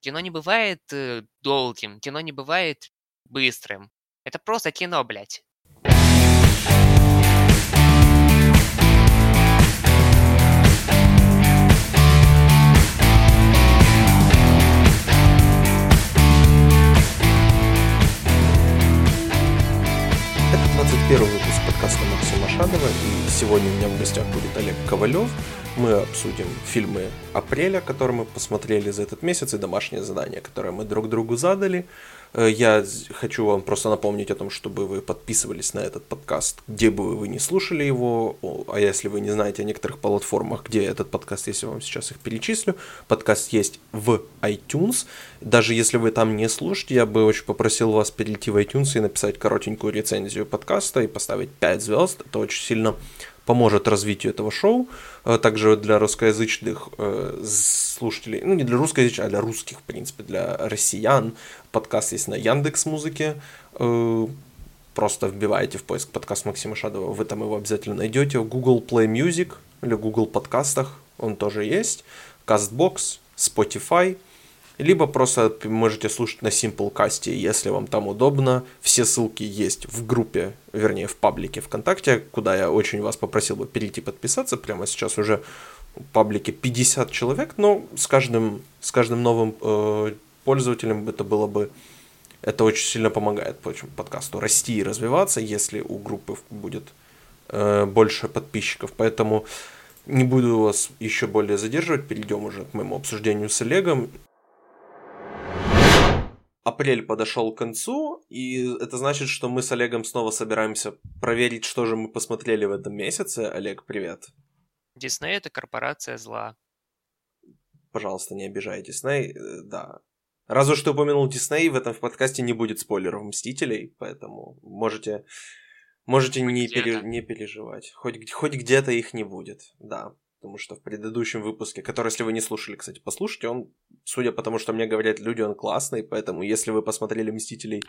Кино не бывает э, долгим, кино не бывает быстрым. Это просто кино, блядь. 21 выпуск подкаста Максима Шадова, и сегодня у меня в гостях будет Олег Ковалев. Мы обсудим фильмы апреля, которые мы посмотрели за этот месяц, и домашнее задание, которое мы друг другу задали. Э, я хочу вам просто напомнить о том, чтобы вы подписывались на этот подкаст, где бы вы не слушали его, а если вы не знаете о некоторых платформах, где этот подкаст я вам сейчас их перечислю. Подкаст есть в iTunes. Даже если вы там не слушаете, я бы очень попросил вас перейти в iTunes и написать коротенькую рецензию подкаста и поставить 5 звезд. Это очень сильно поможет развитию этого шоу. Э, также для русскоязычных э, слушателей, ну не для русскоязычных, а для русских, в принципе, для россиян. Подкаст есть на Яндекс Музыке. Э, просто вбиваете в поиск подкаст Максима Шадова, вы там его обязательно найдете. Google Play Music или Google подкастах он тоже есть. CastBox, Spotify – либо просто можете слушать на Simplecast, если вам там удобно. Все ссылки есть в группе, вернее в паблике ВКонтакте, куда я очень вас попросил бы перейти подписаться. Прямо сейчас уже в паблике 50 человек, но с каждым, с каждым новым э, пользователем это было бы это очень сильно помогает подкасту расти и развиваться, если у группы будет э, больше подписчиков. Поэтому не буду вас еще более задерживать, перейдем уже к моему обсуждению с Олегом апрель подошел к концу, и это значит, что мы с Олегом снова собираемся проверить, что же мы посмотрели в этом месяце. Олег, привет. Дисней — это корпорация зла. Пожалуйста, не обижай Дисней, э, да. Разве что упомянул Дисней, в этом в подкасте не будет спойлеров Мстителей, поэтому можете, можете не, пере, не переживать. Хоть, хоть где-то их не будет, да потому что в предыдущем выпуске, который, если вы не слушали, кстати, послушайте, он, судя по тому, что мне говорят люди, он классный, поэтому если вы посмотрели «Мстителей»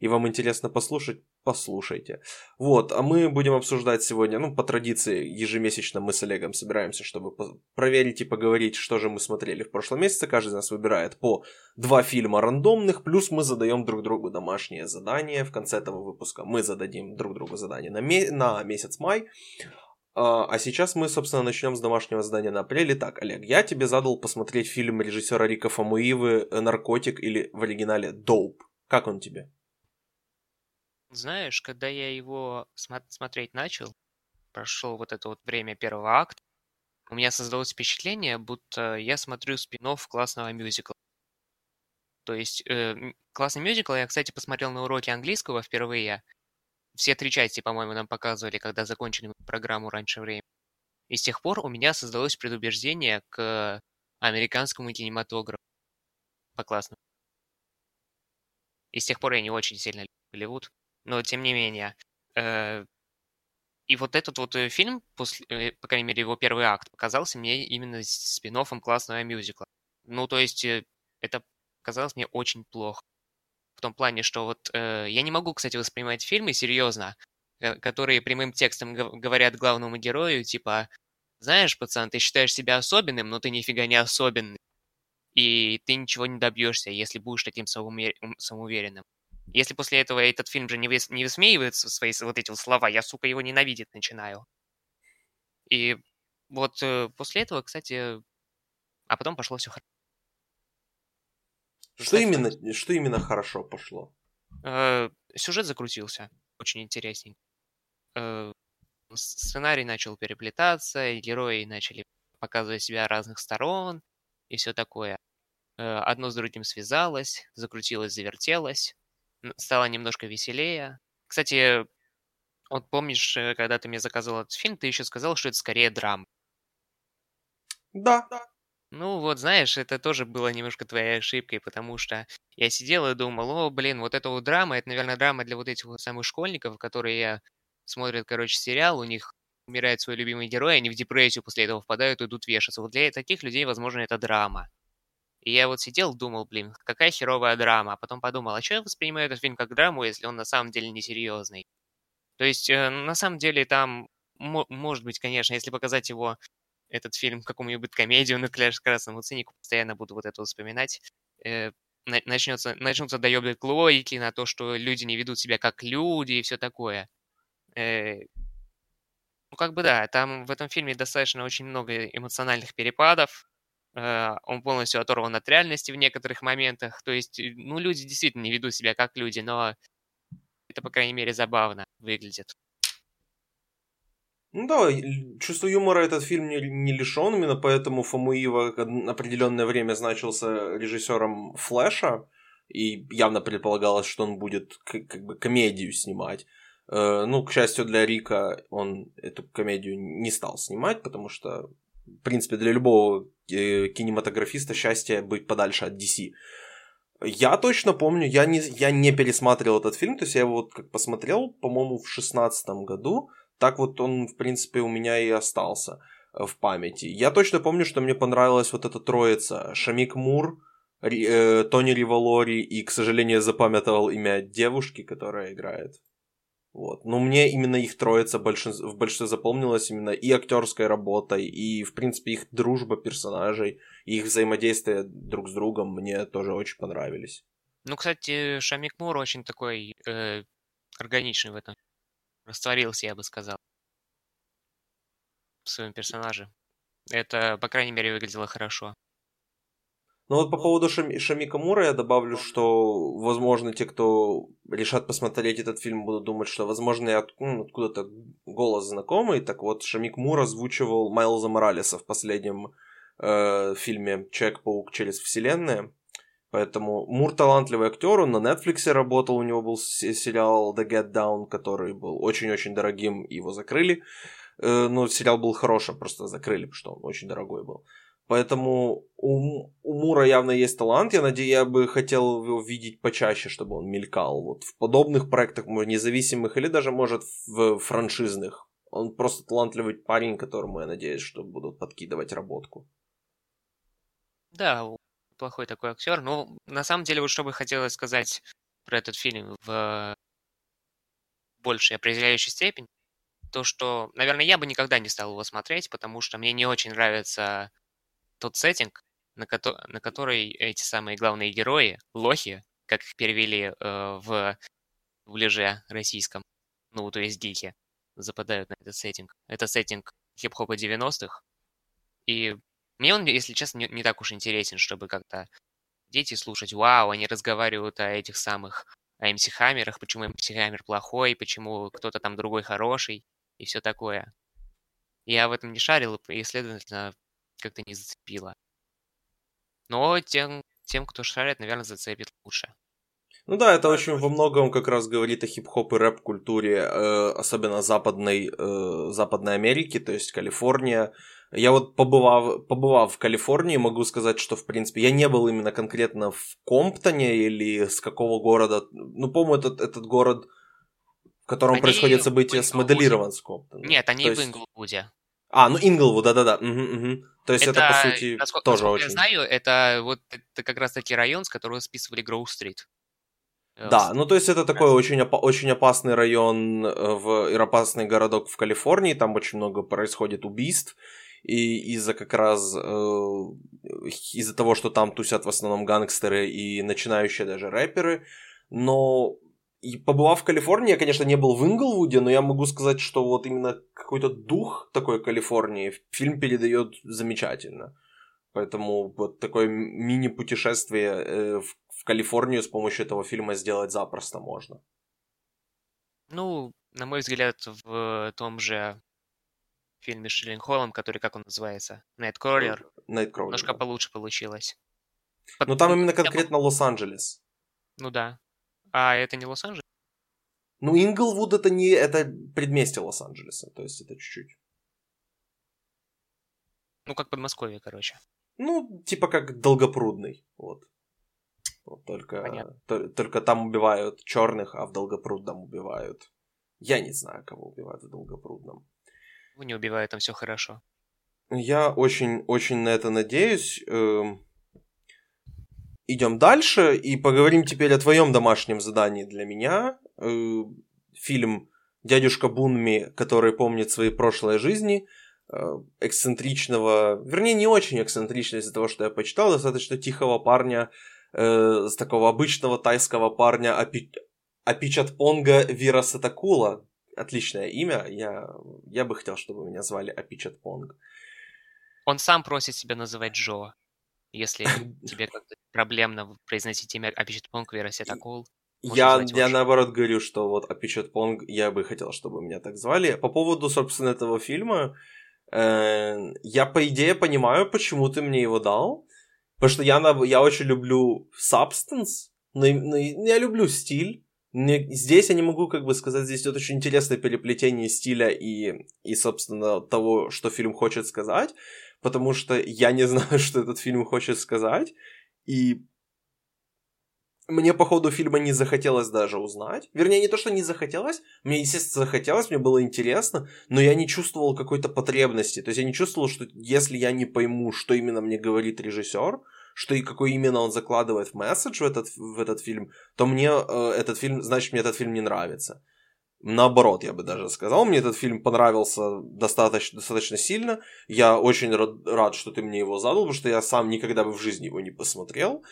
и вам интересно послушать, послушайте. Вот, а мы будем обсуждать сегодня, ну, по традиции, ежемесячно мы с Олегом собираемся, чтобы проверить и поговорить, что же мы смотрели в прошлом месяце. Каждый из нас выбирает по два фильма рандомных, плюс мы задаем друг другу домашнее задание. В конце этого выпуска мы зададим друг другу задание на, ме- на месяц май. А, а сейчас мы, собственно, начнем с домашнего задания на апреле. Так, Олег, я тебе задал посмотреть фильм режиссера Рика Фамуивы «Наркотик» или в оригинале «Доуп». Как он тебе? Знаешь, когда я его см- смотреть начал, прошел вот это вот время первого акта, у меня создалось впечатление, будто я смотрю спин классного мюзикла. То есть, э, классный мюзикл я, кстати, посмотрел на уроке английского впервые, все три части, по-моему, нам показывали, когда закончили программу раньше времени. И с тех пор у меня создалось предубеждение к американскому кинематографу. По классному. И с тех пор я не очень сильно люблю Голливуд. Но, тем не менее. Э, и вот этот вот э, фильм, после, э, по крайней мере, его первый акт, показался мне именно спин классного мюзикла. Ну, то есть, это казалось мне очень плохо том плане, что вот э, я не могу, кстати, воспринимать фильмы серьезно, которые прямым текстом говорят главному герою, типа, знаешь, пацан, ты считаешь себя особенным, но ты нифига не особенный. И ты ничего не добьешься, если будешь таким самоуверенным. Если после этого этот фильм же не, выс не высмеивает свои вот эти вот слова, я, сука, его ненавидеть начинаю. И вот э, после этого, кстати, а потом пошло все хорошо. Что именно, что именно хорошо пошло? Э, сюжет закрутился. Очень интересненько. Э, сценарий начал переплетаться, герои начали показывать себя разных сторон и все такое. Э, одно с другим связалось, закрутилось, завертелось, стало немножко веселее. Кстати, вот помнишь, когда ты мне заказывал этот фильм, ты еще сказал, что это скорее драма. Да, ну, вот знаешь, это тоже было немножко твоей ошибкой, потому что я сидел и думал, о, блин, вот это вот драма, это, наверное, драма для вот этих вот самых школьников, которые смотрят, короче, сериал, у них умирает свой любимый герой, они в депрессию после этого впадают и идут вешаться. Вот для таких людей, возможно, это драма. И я вот сидел, думал, блин, какая херовая драма. А потом подумал, а что я воспринимаю этот фильм как драму, если он на самом деле несерьезный? То есть, э, на самом деле, там, может быть, конечно, если показать его этот фильм какому-нибудь комедию на «Кляш красному цинику», постоянно буду вот это вспоминать. э, начнется, начнутся доебы к логике, на то, что люди не ведут себя как люди и все такое. Э, ну, как бы да, там в этом фильме достаточно очень много эмоциональных перепадов. Э, он полностью оторван от реальности в некоторых моментах. То есть, ну, люди действительно не ведут себя как люди, но это, по крайней мере, забавно выглядит. Ну да, чувство юмора этот фильм не, не лишен, именно поэтому Фомуива определенное время значился режиссером Флэша, и явно предполагалось, что он будет как, бы комедию снимать. Э, ну, к счастью для Рика, он эту комедию не стал снимать, потому что, в принципе, для любого э, кинематографиста счастье быть подальше от DC. Я точно помню, я не, я не пересматривал этот фильм, то есть я его вот как посмотрел, по-моему, в шестнадцатом году, так вот он, в принципе, у меня и остался э, в памяти. Я точно помню, что мне понравилась вот эта троица. Шамик Мур, э, Тони Риволори и, к сожалению, запамятовал имя девушки, которая играет. Вот. Но мне именно их троица большинство, в большинстве запомнилась именно и актерской работой, и, в принципе, их дружба персонажей, и их взаимодействие друг с другом мне тоже очень понравились. Ну, кстати, Шамик Мур очень такой э, органичный в этом растворился, я бы сказал, в своем персонаже. Это, по крайней мере, выглядело хорошо. Ну вот по поводу Шами, Шамика Мура я добавлю, что, возможно, те, кто решат посмотреть этот фильм, будут думать, что, возможно, я ну, откуда-то голос знакомый. Так вот, Шамик Мур озвучивал Майлза Моралеса в последнем э, фильме «Человек-паук через вселенные». Поэтому Мур талантливый актер, он на Netflix работал, у него был сериал The Get Down, который был очень-очень дорогим, его закрыли. Э, но сериал был хороший, просто закрыли, потому что он очень дорогой был. Поэтому у, у Мура явно есть талант. Я надеюсь, я бы хотел его видеть почаще, чтобы он мелькал. Вот в подобных проектах, независимых или даже, может, в франшизных. Он просто талантливый парень, которому, я надеюсь, что будут подкидывать работку. Да, плохой такой актер. Ну, на самом деле, вот что бы хотелось сказать про этот фильм в большей определяющей степени, то, что, наверное, я бы никогда не стал его смотреть, потому что мне не очень нравится тот сеттинг, на, ко- на который эти самые главные герои, лохи, как их перевели э, в дубляже российском, ну, то есть гики, западают на этот сеттинг. Это сеттинг хип-хопа 90-х, и мне он, если честно, не, не так уж интересен, чтобы как-то дети слушать, вау, они разговаривают о этих самых, о МС Хаммерах, почему МС Хаммер плохой, почему кто-то там другой хороший и все такое. Я в этом не шарил, и, следовательно, как-то не зацепило. Но тем, тем, кто шарит, наверное, зацепит лучше. Ну да, это очень во многом как раз говорит о хип-хоп и рэп-культуре, э, особенно западной, э, Западной Америки, то есть Калифорния, я вот побывав, побывав в Калифорнии, могу сказать, что, в принципе, я не был именно конкретно в Комптоне или с какого города. Ну, по-моему, этот, этот город, в котором они происходит событие, смоделирован с Комптона. Нет, они есть... в Инглвуде. А, ну Инглвуд, да-да-да. Угу, угу. То есть это, это по сути, насколько, тоже насколько очень... я знаю, это вот это как раз-таки район, с которого списывали Гроу-стрит. Э, да, ну то есть это такой очень, опа- очень опасный район э, в, опасный городок в Калифорнии, там очень много происходит убийств, и из-за как раз э, из-за того, что там тусят в основном гангстеры и начинающие даже рэперы, но и побывав в Калифорнии, я, конечно, не был в Инглвуде, но я могу сказать, что вот именно какой-то дух такой Калифорнии фильм передает замечательно. Поэтому вот такое мини-путешествие э, в, в Калифорнию с помощью этого фильма сделать запросто можно. Ну, на мой взгляд, в том же фильме с Шиллингхоллом, который, как он называется? Найткроллер. Найткроллер. Немножко да. получше получилось. Ну там именно конкретно Лос-Анджелес. Ну да. А это не Лос-Анджелес? Ну, Инглвуд это не... Это предместье Лос-Анджелеса, то есть это чуть-чуть. Ну, как Подмосковье, короче. Ну, типа как Долгопрудный, вот. вот только, то, только там убивают черных, а в Долгопрудном убивают... Я не знаю, кого убивают в Долгопрудном. Его не убивают, там все хорошо. Я очень-очень на это надеюсь. Эм, идем дальше и поговорим теперь о твоем домашнем задании для меня. Э, фильм «Дядюшка Бунми», который помнит свои прошлые жизни, э, эксцентричного, вернее, не очень эксцентричного из-за того, что я почитал, достаточно тихого парня э, с такого обычного тайского парня Апи... Апичатпонга Вирасатакула. Отличное имя. Я, я бы хотел, чтобы меня звали Апичатпонг. Он сам просит себя называть Джо. Если тебе как-то проблемно произносить имя Апичатпонг Вирасатакул. Я, я наоборот говорю, что вот Апичатпонг я бы хотел, чтобы меня так звали. По поводу, собственно, этого фильма, э, я, по идее, понимаю, почему ты мне его дал. Потому что я, я очень люблю substance, но, но я люблю стиль. Здесь я не могу как бы сказать, здесь идет очень интересное переплетение стиля и, и, собственно, того, что фильм хочет сказать, потому что я не знаю, что этот фильм хочет сказать, и мне по ходу фильма не захотелось даже узнать. Вернее, не то, что не захотелось, мне, естественно, захотелось, мне было интересно, но я не чувствовал какой-то потребности. То есть я не чувствовал, что если я не пойму, что именно мне говорит режиссер, что и какой именно он закладывает в месседж в этот, в этот фильм, то мне э, этот фильм, значит, мне этот фильм не нравится. Наоборот, я бы даже сказал, мне этот фильм понравился достаточно, достаточно сильно. Я очень рад, рад, что ты мне его задал, потому что я сам никогда бы в жизни его не посмотрел.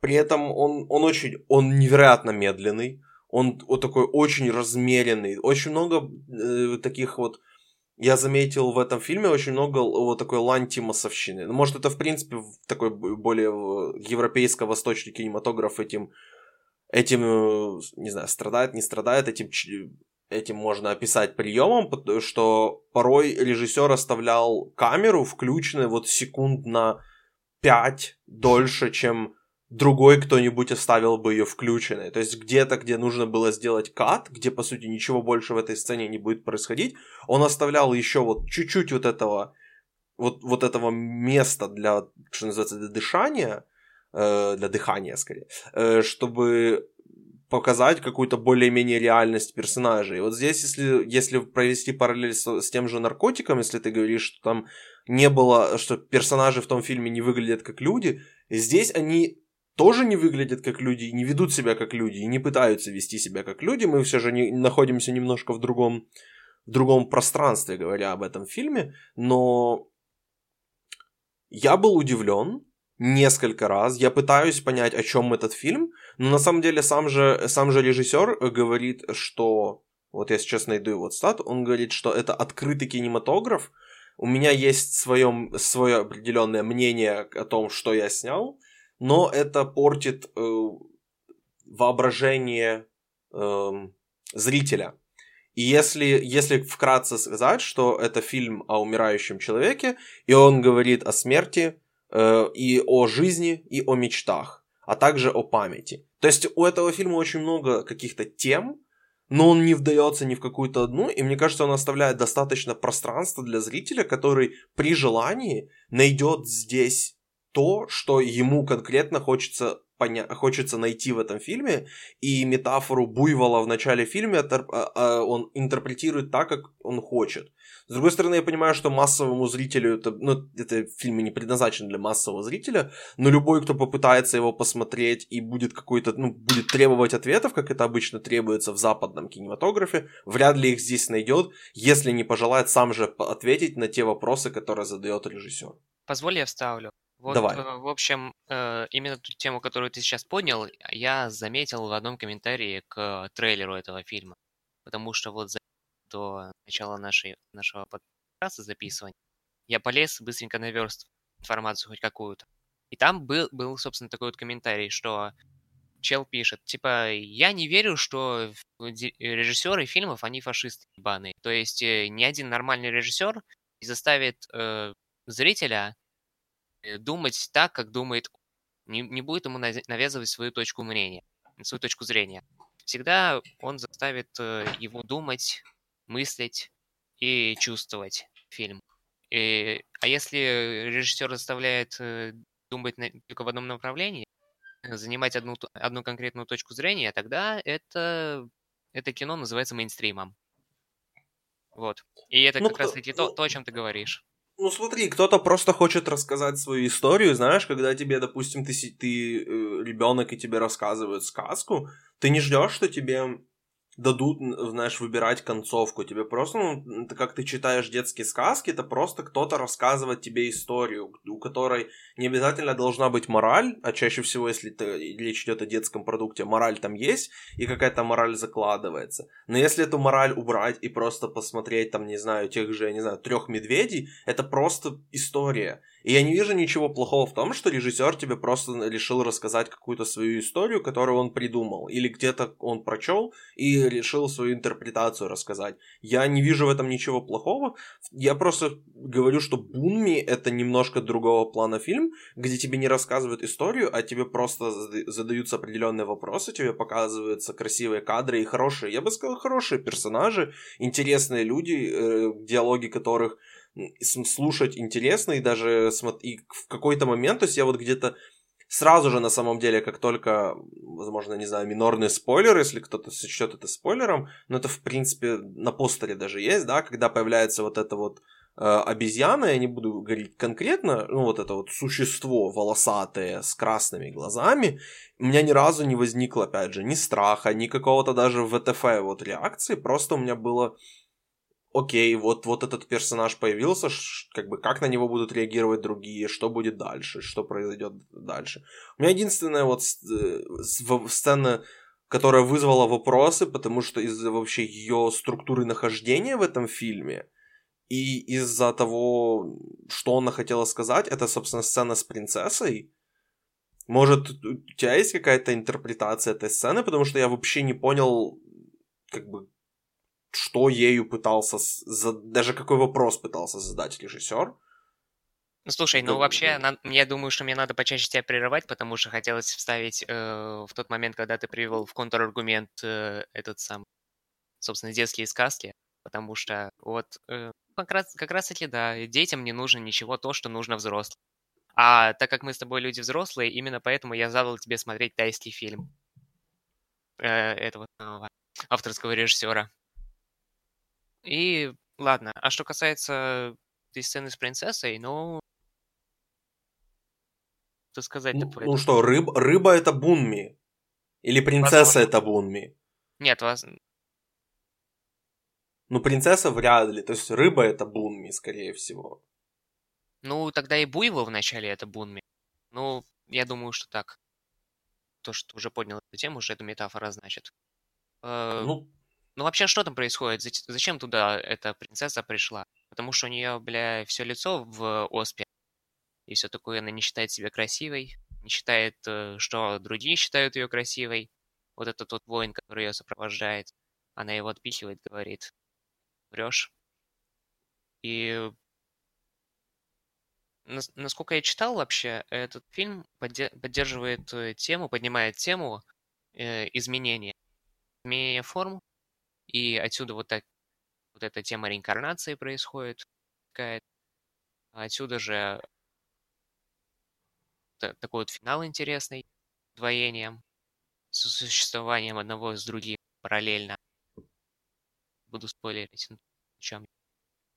При этом он, он очень, он невероятно медленный, он вот такой очень размеренный, очень много э, таких вот я заметил в этом фильме очень много вот такой лантимассовщины. Ну, может, это, в принципе, такой более европейско-восточный кинематограф этим, этим, э, не знаю, страдает, не страдает, этим, этим можно описать приемом, что порой режиссер оставлял камеру включенной вот секунд на 5 дольше, чем другой кто-нибудь оставил бы ее включенной. То есть где-то, где нужно было сделать кат, где, по сути, ничего больше в этой сцене не будет происходить, он оставлял еще вот чуть-чуть вот этого вот, вот этого места для, что называется, для дышания, э, для дыхания скорее, э, чтобы показать какую-то более-менее реальность персонажей. Вот здесь, если, если провести параллель с, с тем же наркотиком, если ты говоришь, что там не было, что персонажи в том фильме не выглядят как люди, здесь они тоже не выглядят как люди, не ведут себя как люди, и не пытаются вести себя как люди. Мы все же не, находимся немножко в другом, в другом пространстве, говоря об этом фильме, но я был удивлен несколько раз. Я пытаюсь понять, о чем этот фильм, но на самом деле сам же, сам же режиссер говорит, что... Вот я сейчас найду его стат. Он говорит, что это открытый кинематограф. У меня есть свое, свое определенное мнение о том, что я снял но это портит э, воображение э, зрителя. И если, если вкратце сказать, что это фильм о умирающем человеке, и он говорит о смерти, э, и о жизни, и о мечтах, а также о памяти. То есть у этого фильма очень много каких-то тем, но он не вдается ни в какую-то одну, и мне кажется, он оставляет достаточно пространства для зрителя, который при желании найдет здесь то, что ему конкретно хочется поня- хочется найти в этом фильме, и метафору буйвола в начале фильма а, а, он интерпретирует так, как он хочет. С другой стороны, я понимаю, что массовому зрителю это, ну, это фильм не предназначен для массового зрителя, но любой, кто попытается его посмотреть и будет какой-то, ну, будет требовать ответов, как это обычно требуется в западном кинематографе, вряд ли их здесь найдет, если не пожелает сам же ответить на те вопросы, которые задает режиссер. Позволь я вставлю. Вот, Давай. э, в общем, э, именно ту тему, которую ты сейчас поднял, я заметил в одном комментарии к трейлеру этого фильма. Потому что вот за до начала нашей, нашего подкаста записывания я полез быстренько наверстывать информацию хоть какую-то. И там был, был, собственно, такой вот комментарий, что чел пишет, типа, я не верю, что режиссеры фильмов, они фашисты ебаные. То есть э, ни один нормальный режиссер не заставит э, зрителя думать так, как думает не, не будет ему навязывать свою точку мнения, свою точку зрения. Всегда он заставит э, его думать, мыслить и чувствовать фильм. И, а если режиссер заставляет э, думать на, только в одном направлении, занимать одну, одну конкретную точку зрения, тогда это, это кино называется мейнстримом. Вот. И это ну, как раз таки то, ну то, о чем ты говоришь. Ну смотри, кто-то просто хочет рассказать свою историю, знаешь, когда тебе, допустим, ты, ты э, ребенок и тебе рассказывают сказку, ты не ждешь, что тебе дадут, знаешь, выбирать концовку. Тебе просто, ну, это как ты читаешь детские сказки, это просто кто-то рассказывает тебе историю, у которой не обязательно должна быть мораль, а чаще всего, если ты, речь идет о детском продукте, мораль там есть, и какая-то мораль закладывается. Но если эту мораль убрать и просто посмотреть, там, не знаю, тех же, не знаю, трех медведей, это просто история. И я не вижу ничего плохого в том, что режиссер тебе просто решил рассказать какую-то свою историю, которую он придумал, или где-то он прочел и решил свою интерпретацию рассказать. Я не вижу в этом ничего плохого. Я просто говорю, что Бунми это немножко другого плана фильм, где тебе не рассказывают историю, а тебе просто задаются определенные вопросы, тебе показываются красивые кадры и хорошие, я бы сказал, хорошие персонажи, интересные люди, э, диалоги которых слушать интересно и даже и в какой-то момент, то есть я вот где-то сразу же на самом деле, как только, возможно, не знаю, минорный спойлер, если кто-то сочтет это спойлером, но это в принципе на постере даже есть, да, когда появляется вот это вот э, обезьяна, я не буду говорить конкретно, ну вот это вот существо волосатое с красными глазами, у меня ни разу не возникло, опять же, ни страха, ни какого-то даже ВТФ вот реакции, просто у меня было окей, вот, вот этот персонаж появился, как бы как на него будут реагировать другие, что будет дальше, что произойдет дальше. У меня единственная вот э, сцена, которая вызвала вопросы, потому что из-за вообще ее структуры нахождения в этом фильме и из-за того, что она хотела сказать, это, собственно, сцена с принцессой. Может, у тебя есть какая-то интерпретация этой сцены, потому что я вообще не понял, как бы, что ею пытался, даже какой вопрос пытался задать режиссер. Ну слушай, ну вообще, на, я думаю, что мне надо почаще тебя прерывать, потому что хотелось вставить э, в тот момент, когда ты привел в контраргумент э, этот сам, собственно, детские сказки, потому что вот э, как раз, как раз таки, да, детям не нужно ничего то, что нужно взрослым. А так как мы с тобой люди взрослые, именно поэтому я задал тебе смотреть тайский фильм э, этого самого авторского режиссера. И ладно, а что касается этой сцены с принцессой, ну... Что сказать Ну, ну что, рыб, рыба это Бунми? Или принцесса Возможно. это Бунми? Нет, вас... Ну, принцесса вряд ли. То есть рыба это Бунми, скорее всего. Ну, тогда и Буйвол вначале это Бунми. Ну, я думаю, что так. То, что уже поднял эту тему, уже эта метафора значит. Э, ну, ну вообще, что там происходит? Зачем туда эта принцесса пришла? Потому что у нее, бля, все лицо в оспе. И все такое, она не считает себя красивой, не считает, э, что другие считают ее красивой. Вот этот вот воин, который ее сопровождает, она его отпихивает, говорит, врешь. И насколько я читал вообще, этот фильм поддерживает э, тему, поднимает тему э, изменения. Изменения форм и отсюда вот, так, вот эта тема реинкарнации происходит. Отсюда же такой вот финал интересный, двоением, с существованием одного с другим параллельно. Буду спойлерить, ну, чем.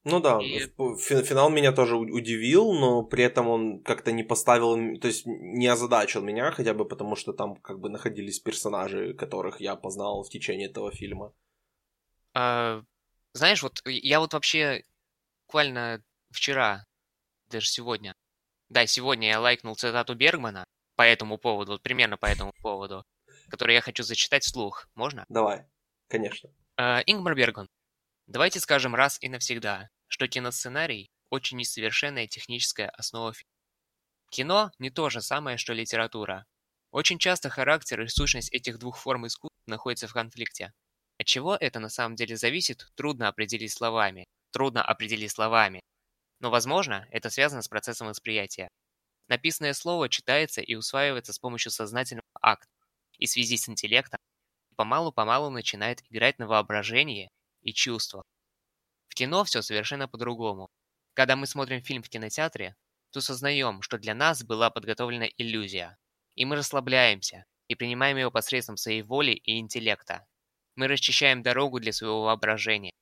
Ну да, и... финал меня тоже удивил, но при этом он как-то не поставил, то есть не озадачил меня, хотя бы потому, что там как бы находились персонажи, которых я познал в течение этого фильма. А, знаешь, вот я вот вообще буквально вчера, даже сегодня, да, сегодня я лайкнул цитату Бергмана по этому поводу, вот примерно по этому поводу, который я хочу зачитать вслух. Можно? Давай, конечно. Uh, Ингмар Бергман. Давайте скажем раз и навсегда, что киносценарий – очень несовершенная техническая основа фильма. Кино не то же самое, что литература. Очень часто характер и сущность этих двух форм искусства находятся в конфликте. От чего это на самом деле зависит, трудно определить словами. Трудно определить словами. Но, возможно, это связано с процессом восприятия. Написанное слово читается и усваивается с помощью сознательного акта, и в связи с интеллектом помалу-помалу начинает играть на воображение и чувства. В кино все совершенно по-другому. Когда мы смотрим фильм в кинотеатре, то сознаем, что для нас была подготовлена иллюзия. И мы расслабляемся и принимаем его посредством своей воли и интеллекта. Мы расчищаем дорогу для своего воображения.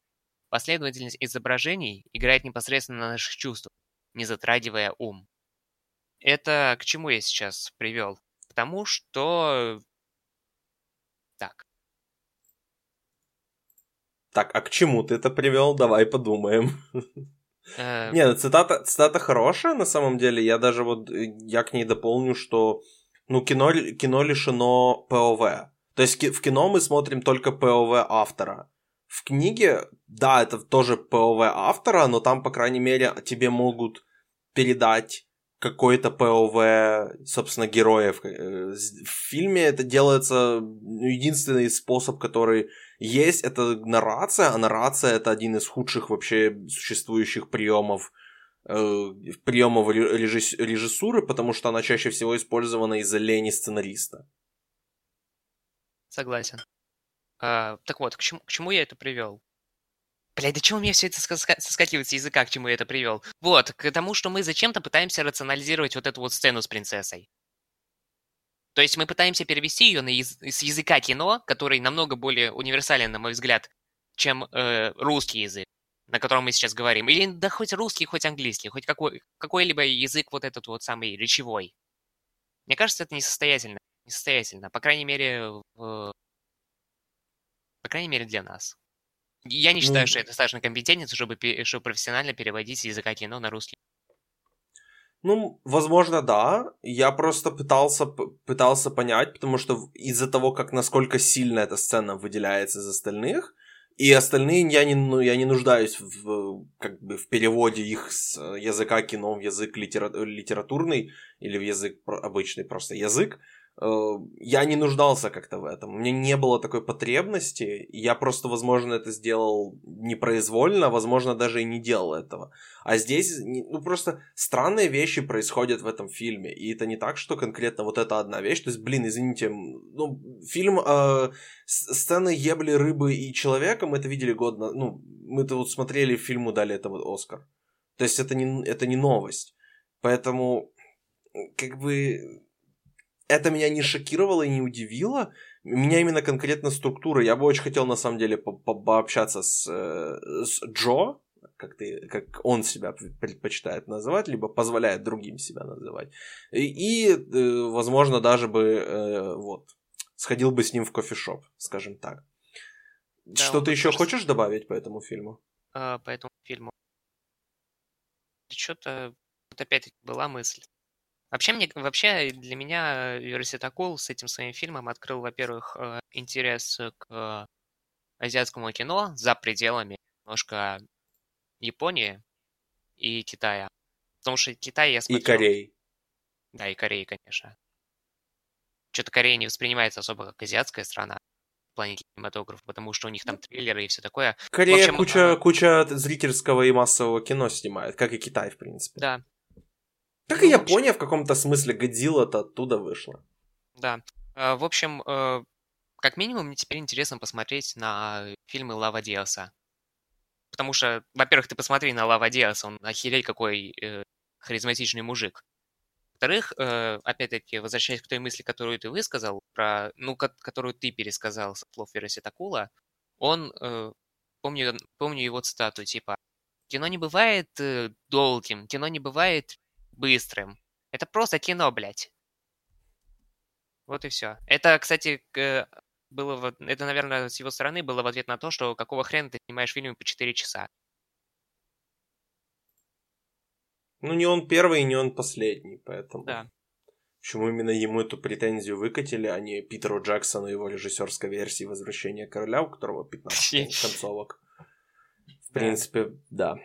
Последовательность изображений играет непосредственно на наших чувствах, не затрагивая ум. Это к чему я сейчас привел? К тому, что... Так. Так, а к чему ты это привел? Давай подумаем. Э, Не, ну, цитата, цитата хорошая на самом деле. Я даже вот, э, я к ней дополню, что, ну, кино, кино лишено ПОВ. То есть в кино мы смотрим только ПОВ автора. В книге, да, это тоже ПОВ автора, но там, по крайней мере, тебе могут передать какой-то ПОВ, собственно, героев. Э, В фильме это делается единственный способ, который есть, это наррация, а наррация это один из худших вообще существующих приемов э, приемов ре- режисс- режиссуры, потому что она чаще всего использована из-за лени сценариста. Согласен. А, так вот, к чему, к чему я это привел? Блядь, да чего у меня все это ска- соскакивает с языка, к чему я это привел? Вот, к тому, что мы зачем-то пытаемся рационализировать вот эту вот сцену с принцессой. То есть мы пытаемся перевести ее на яз- с языка кино, который намного более универсален, на мой взгляд, чем э, русский язык, на котором мы сейчас говорим. Или да хоть русский, хоть английский, хоть какой, какой-либо язык вот этот вот самый речевой. Мне кажется, это несостоятельно. Несостоятельно. По крайней мере, в... по крайней мере для нас. Я не считаю, Ну, что я достаточно компетентен, чтобы, чтобы профессионально переводить языка кино на русский. Ну, возможно, да. Я просто пытался, пытался понять, потому что из-за того, как насколько сильно эта сцена выделяется из остальных, и остальные я не, ну, я не нуждаюсь в, как бы, в переводе их с языка кино в язык литера- литературный или в язык обычный просто язык. Э, Я не нуждался как-то в этом. У меня не было такой потребности. Я просто, возможно, это сделал непроизвольно, возможно, даже и не делал этого. А здесь, ну, просто странные вещи происходят в этом фильме. И это не так, что конкретно вот эта одна вещь. То есть, блин, извините, ну, фильм э, сцены ебли рыбы и человека мы это видели год на... Ну, мы это вот смотрели, фильму дали это вот Оскар. То есть это не, это не новость. Поэтому, как бы, это меня не шокировало и не удивило. Меня именно конкретно структура. Я бы очень хотел, на самом деле, по- по- пообщаться с, э, с Джо, как, ты, как он себя предпочитает называть, либо позволяет другим себя называть. И, и, э, возможно, даже бы э, вот сходил бы с ним в кофешоп, скажем так. Да, Что ты еще тоже хочешь добавить по этому фильму? а, по этому фильму. Что-то вот опять-таки была мысль. Вообще, мне, вообще для меня Верситакул с этим своим фильмом открыл, во-первых, э, интерес к э, азиатскому кино за пределами немножко Японии и Китая. Потому что Китай я И смотрел... Корей. Да, и Кореи, конечно. Что-то Корея не воспринимается особо как азиатская страна в плане кинематографа, потому что у них там триллеры и все такое. Корея общем, куча, а- куча зрительского и массового кино снимает, как и Китай, в принципе. Да, Как Ну, и Япония в каком-то смысле Годзилла-то оттуда вышла. Да. Э, В общем, э, как минимум, мне теперь интересно посмотреть на фильмы Лава Диаса. Потому что, во-первых, ты посмотри на Лава Диаса, он охереть какой э, харизматичный мужик. Во-вторых, э, опять-таки, возвращаясь к той мысли, которую ты высказал, про, ну, ко- которую ты пересказал со слов Вероси Такула, он, э, помню, помню его цитату, типа, кино не бывает э, долгим, кино не бывает быстрым. Это просто кино, блядь. Вот и все. Это, кстати, было, в- это, наверное, с его стороны было в ответ на то, что какого хрена ты снимаешь фильмы по 4 часа. Ну, не он первый, не он последний, поэтому... Да. Почему именно ему эту претензию выкатили, а не Питеру Джексону его режиссерской версии «Возвращения короля», у которого 15 концовок. В принципе, да.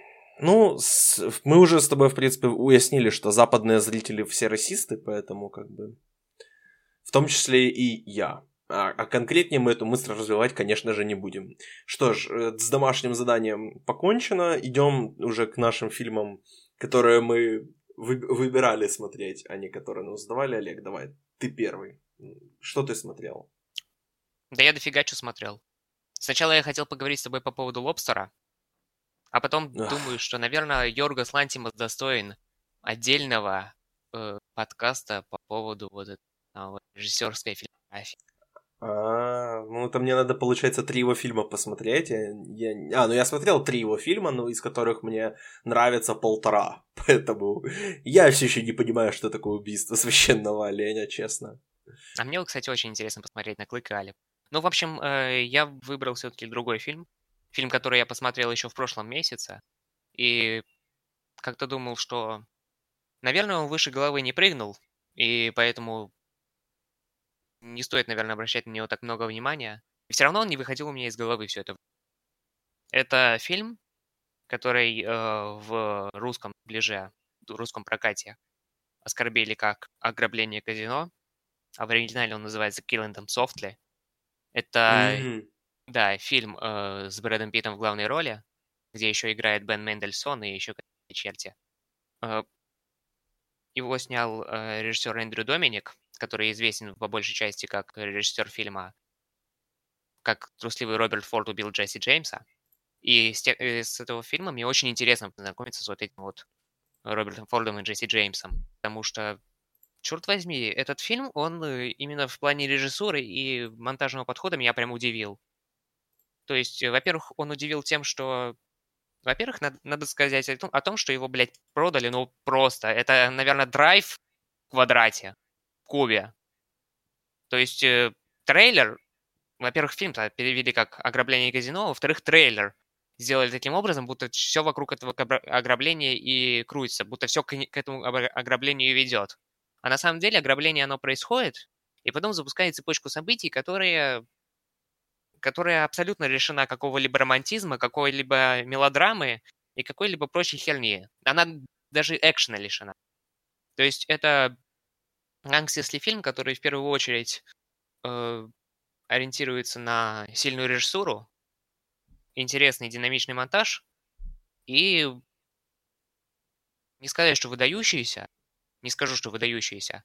Ну, с- мы уже с тобой, в принципе, уяснили, что западные зрители все расисты, поэтому как бы... В том числе и я. А, а конкретнее мы эту мысль развивать, конечно же, не будем. Что ж, э, с домашним заданием покончено. Идем уже к нашим фильмам, которые мы вы- выбирали смотреть, а не которые нам задавали. Олег, давай, ты первый. Что ты смотрел? Да я дофига что смотрел. Сначала я хотел поговорить с тобой по поводу Лобстера, а потом Ах. думаю, что, наверное, Йоргас Лантимас достоин отдельного э, подкаста по поводу вот этой а, режиссерской фильмографии. А, ну это мне надо, получается, три его фильма посмотреть. Я, я- а, ну я смотрел три его фильма, но из которых мне нравится полтора. Поэтому я все еще не понимаю, что такое убийство священного оленя, честно. А мне, кстати, очень интересно посмотреть на Клык и Али. Ну, в общем, э, я выбрал все-таки другой фильм. Фильм, который я посмотрел еще в прошлом месяце. И как-то думал, что, наверное, он выше головы не прыгнул. И поэтому не стоит, наверное, обращать на него так много внимания. И все равно он не выходил у меня из головы все это. Это фильм, который э, в русском ближе, в русском прокате оскорбили как ограбление казино, а в оригинале он называется Killing Them Softly. Это, mm-hmm. Да, фильм э, с Брэдом Питтом в главной роли, где еще играет Бен Мендельсон и еще какие-то черти. Э, его снял э, режиссер Эндрю Доминик, который известен по большей части как режиссер фильма как трусливый Роберт Форд убил Джесси Джеймса. И с, те, э, с этого фильма мне очень интересно познакомиться с вот этим вот Робертом Фордом и Джесси Джеймсом. Потому что, черт возьми, этот фильм, он э, именно в плане режиссуры и монтажного подхода меня прям удивил. То есть, во-первых, он удивил тем, что... Во-первых, надо, надо сказать о том, о том, что его, блядь, продали, ну, просто. Это, наверное, драйв в квадрате, в кубе. То есть, э, трейлер... Во-первых, фильм-то перевели как «Ограбление казино», во-вторых, трейлер сделали таким образом, будто все вокруг этого ограбления и крутится, будто все к, этому ограблению ведет. А на самом деле ограбление, оно происходит, и потом запускает цепочку событий, которые которая абсолютно лишена какого-либо романтизма, какой-либо мелодрамы и какой-либо прочей херни. Она даже экшена лишена. То есть это гангстерский фильм, который в первую очередь э, ориентируется на сильную режиссуру, интересный динамичный монтаж и не сказать, что выдающийся, не скажу, что выдающийся,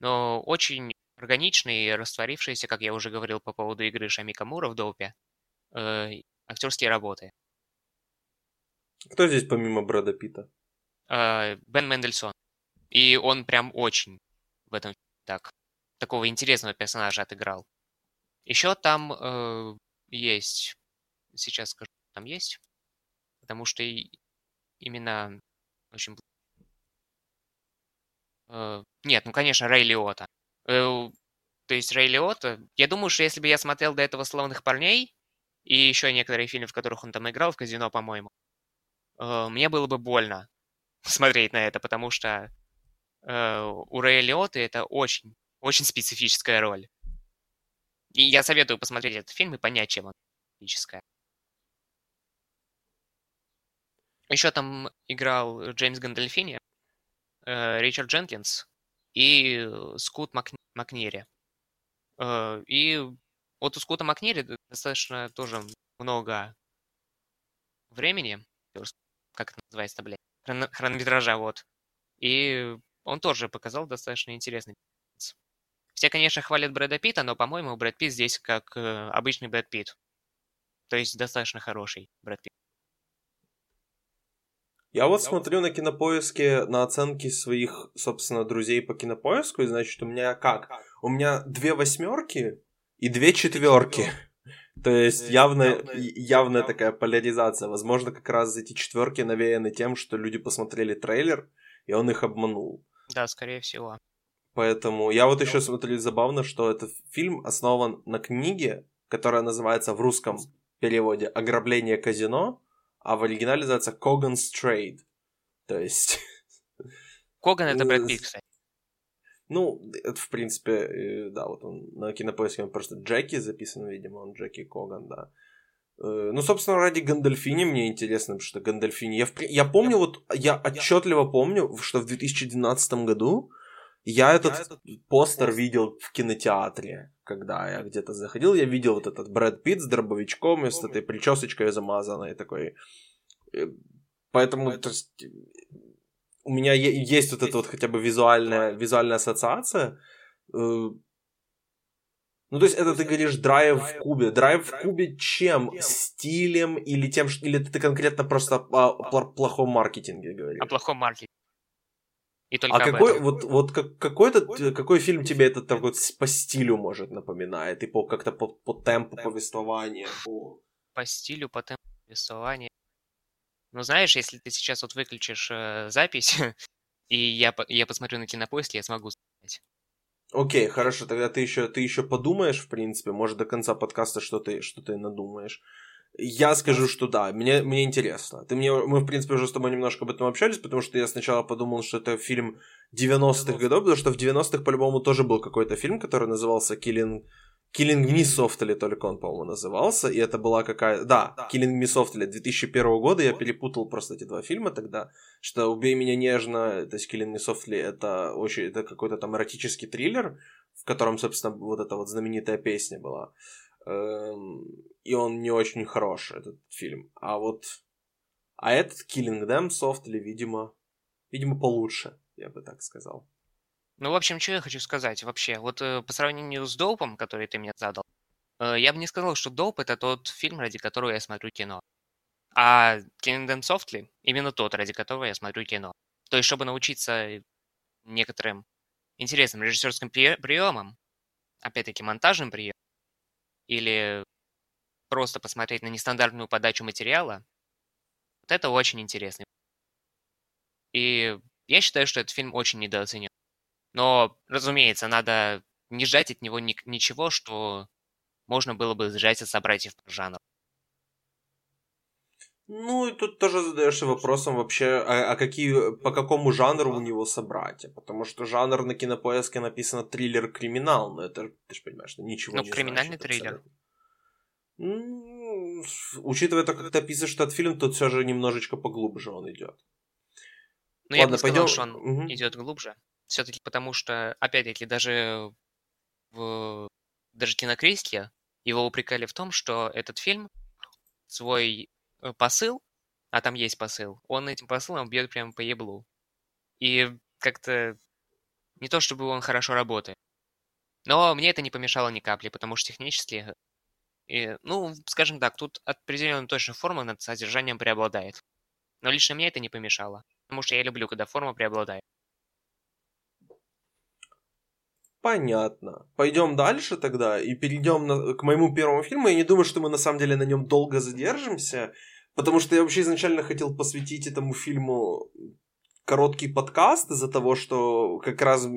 но очень органичный и растворившийся, как я уже говорил по поводу игры Шами Камура в Доупе, э, актерские работы. Кто здесь помимо Брэда Питта? Э, Бен Мендельсон. И он прям очень в этом так такого интересного персонажа отыграл. Еще там э, есть сейчас скажу, там есть, потому что и именно очень... Э, нет, ну, конечно, Рэй Лиота. Э, то есть Рэй Лиота, я думаю, что если бы я смотрел до этого «Славных парней» и еще некоторые фильмы, в которых он там играл, в «Казино», по-моему, э, мне было бы больно смотреть на это, потому что э, у Рэя Лиота это очень, очень специфическая роль. И я советую посмотреть этот фильм и понять, чем он специфическая. Еще там играл Джеймс Гандальфини, Ричард Дженкинс и Скут Мак... Макнери. Э, и вот у Скута Макнери достаточно тоже много времени, как это называется, блядь, хрон... хронометража, вот. И он тоже показал достаточно интересный все, конечно, хвалят Брэда Питта, но, по-моему, Брэд Питт здесь как э, обычный Брэд Питт. То есть достаточно хороший Брэд Питт. Я вот смотрю на кинопоиске на оценки своих, собственно, друзей по кинопоиску, и значит, у меня как? У меня две восьмерки и две четверки. То есть явно, явная такая поляризация. Возможно, как раз эти четверки навеяны тем, что люди посмотрели трейлер, и он их обманул. Да, скорее всего. Поэтому я вот еще смотрю забавно, что этот фильм основан на книге, которая называется в русском переводе «Ограбление казино», а в оригинале называется Коган's Trade. То есть... Коган это Брэд Питт, кстати. Ну, это, в принципе, э, да, вот он на кинопоиске он просто Джеки записан, видимо, он Джеки Коган, да. Э, ну, собственно, ради Гандальфини мне интересно, потому что Гандальфини... Я, в... я помню, вот, я отчетливо помню, что в 2012 году я этот, я этот постер видел в кинотеатре, когда я где-то заходил, я видел вот этот Брэд Питт с дробовичком и с этой причесочкой замазанной такой. Э, поэтому, то есть, у меня есть вот эта вот хотя бы визуальная, визуальная ассоциация. Э, ну, то есть, это ты говоришь драйв в кубе. Драйв в кубе чем? Стилем или тем, что... Или ты конкретно просто о плохом маркетинге говоришь? О плохом маркетинге. И только а какой, этом. вот, вот как, какой, какой фильм тебе этот так вот по стилю может напоминает? И по как-то по, по темпу повествования? По... по стилю, по темпу повествования. Ну, знаешь, если ты сейчас вот выключишь э, запись, и я, я посмотрю на кинопоиске, я смогу сказать. Окей, хорошо, тогда ты еще, ты еще подумаешь, в принципе, может, до конца подкаста что ты, что ты надумаешь. Я скажу, что да, мне, мне интересно. Ты мне, мы, в принципе, уже с тобой немножко об этом общались, потому что я сначала подумал, что это фильм 90-х годов, потому что в 90-х, по-любому, тоже был какой-то фильм, который назывался Killing, Killing Me Softly, только он, по-моему, назывался, и это была какая... Да, да. Killing Me Softly 2001 года, я перепутал просто эти два фильма тогда, что «Убей меня нежно», то есть Killing Me Softly, это, очень, это какой-то там эротический триллер, в котором, собственно, вот эта вот знаменитая песня была. Эм, и он не очень хороший, этот фильм. А вот... А этот Killing Them Softly, видимо, видимо, получше, я бы так сказал. Ну, в общем, что я хочу сказать вообще. Вот э, по сравнению с Доупом, который ты мне задал, э, я бы не сказал, что Доуп — это тот фильм, ради которого я смотрю кино. А Killing Them Softly — именно тот, ради которого я смотрю кино. То есть, чтобы научиться некоторым интересным режиссерским приемам, опять-таки монтажным приемам, или просто посмотреть на нестандартную подачу материала, вот это очень интересно. И я считаю, что этот фильм очень недооценен. Но, разумеется, надо не ждать от него ни- ничего, что можно было бы сжать от собратьев по жанру. Ну, и тут тоже задаешься вопросом вообще, а, а какие, по какому жанру у него собратья? Потому что жанр на кинопоиске написано триллер-криминал, но это, ты же понимаешь, ничего ну, не криминальный значит, триллер. Ну, учитывая то, как ты описываешь этот фильм, тут все же немножечко поглубже он идет. Ну, я бы сказал, пойдем... что он угу. идет глубже. Все-таки потому что, опять-таки, даже в даже кинокритике его упрекали в том, что этот фильм свой посыл, а там есть посыл, он этим посылом бьет прямо по еблу. И как-то не то чтобы он хорошо работает. Но мне это не помешало ни капли, потому что технически, и, ну, скажем так, тут определенно точно форма над содержанием преобладает. Но лично мне это не помешало, потому что я люблю, когда форма преобладает. Понятно. Пойдем дальше тогда и перейдем на, к моему первому фильму. Я не думаю, что мы на самом деле на нем долго задержимся, потому что я вообще изначально хотел посвятить этому фильму короткий подкаст из-за того, что как раз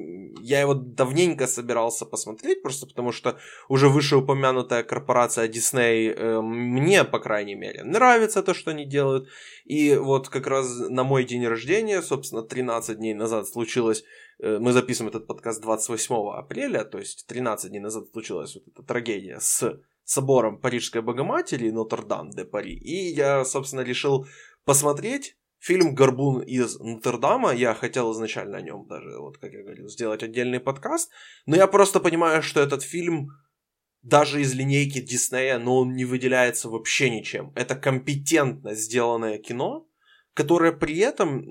я его давненько собирался посмотреть, просто потому что уже вышеупомянутая корпорация Disney э, мне, по крайней мере, нравится то, что они делают. И вот как раз на мой день рождения, собственно, 13 дней назад случилось Э, мы записываем этот подкаст 28 апреля, то есть 13 дней назад случилась вот эта трагедия с собором Парижской Богоматери Нотр-Дам-де-Пари. И я, собственно, решил посмотреть фильм «Горбун из Нотр-Дама». Я хотел изначально о нем даже, вот как я говорил, сделать отдельный подкаст. Но я просто понимаю, что этот фильм даже из линейки Диснея, но он не выделяется вообще ничем. Это компетентно сделанное кино, которое при этом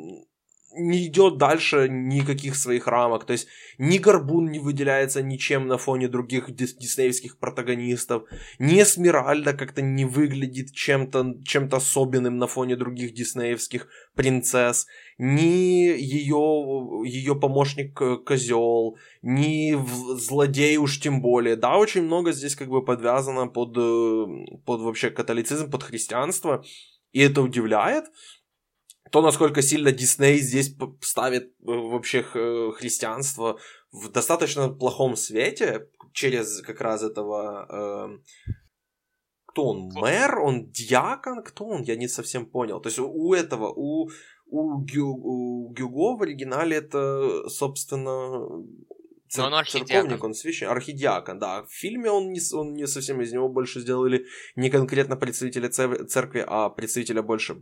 не идет дальше никаких своих рамок. То есть ни Горбун не выделяется ничем на фоне других дис- диснеевских протагонистов, ни Эсмеральда как-то не выглядит чем-то, чем-то особенным на фоне других диснеевских принцесс, ни ее, ее помощник э, Козел, ни злодей уж тем более. Да, очень много здесь как бы подвязано под, э, под вообще католицизм, под христианство, и это удивляет то, насколько сильно Дисней здесь ставит э, вообще э, христианство в достаточно плохом свете через как раз этого... Э, кто он? Мэр? Он диакон? Кто он? Я не совсем понял. То есть у этого, у, у, Гю, у Гюго в оригинале это, собственно, Цер- он церковник, он священник, архидиакон, да. В фильме он не, он не совсем из него больше сделали не конкретно представителя церкви, а представителя больше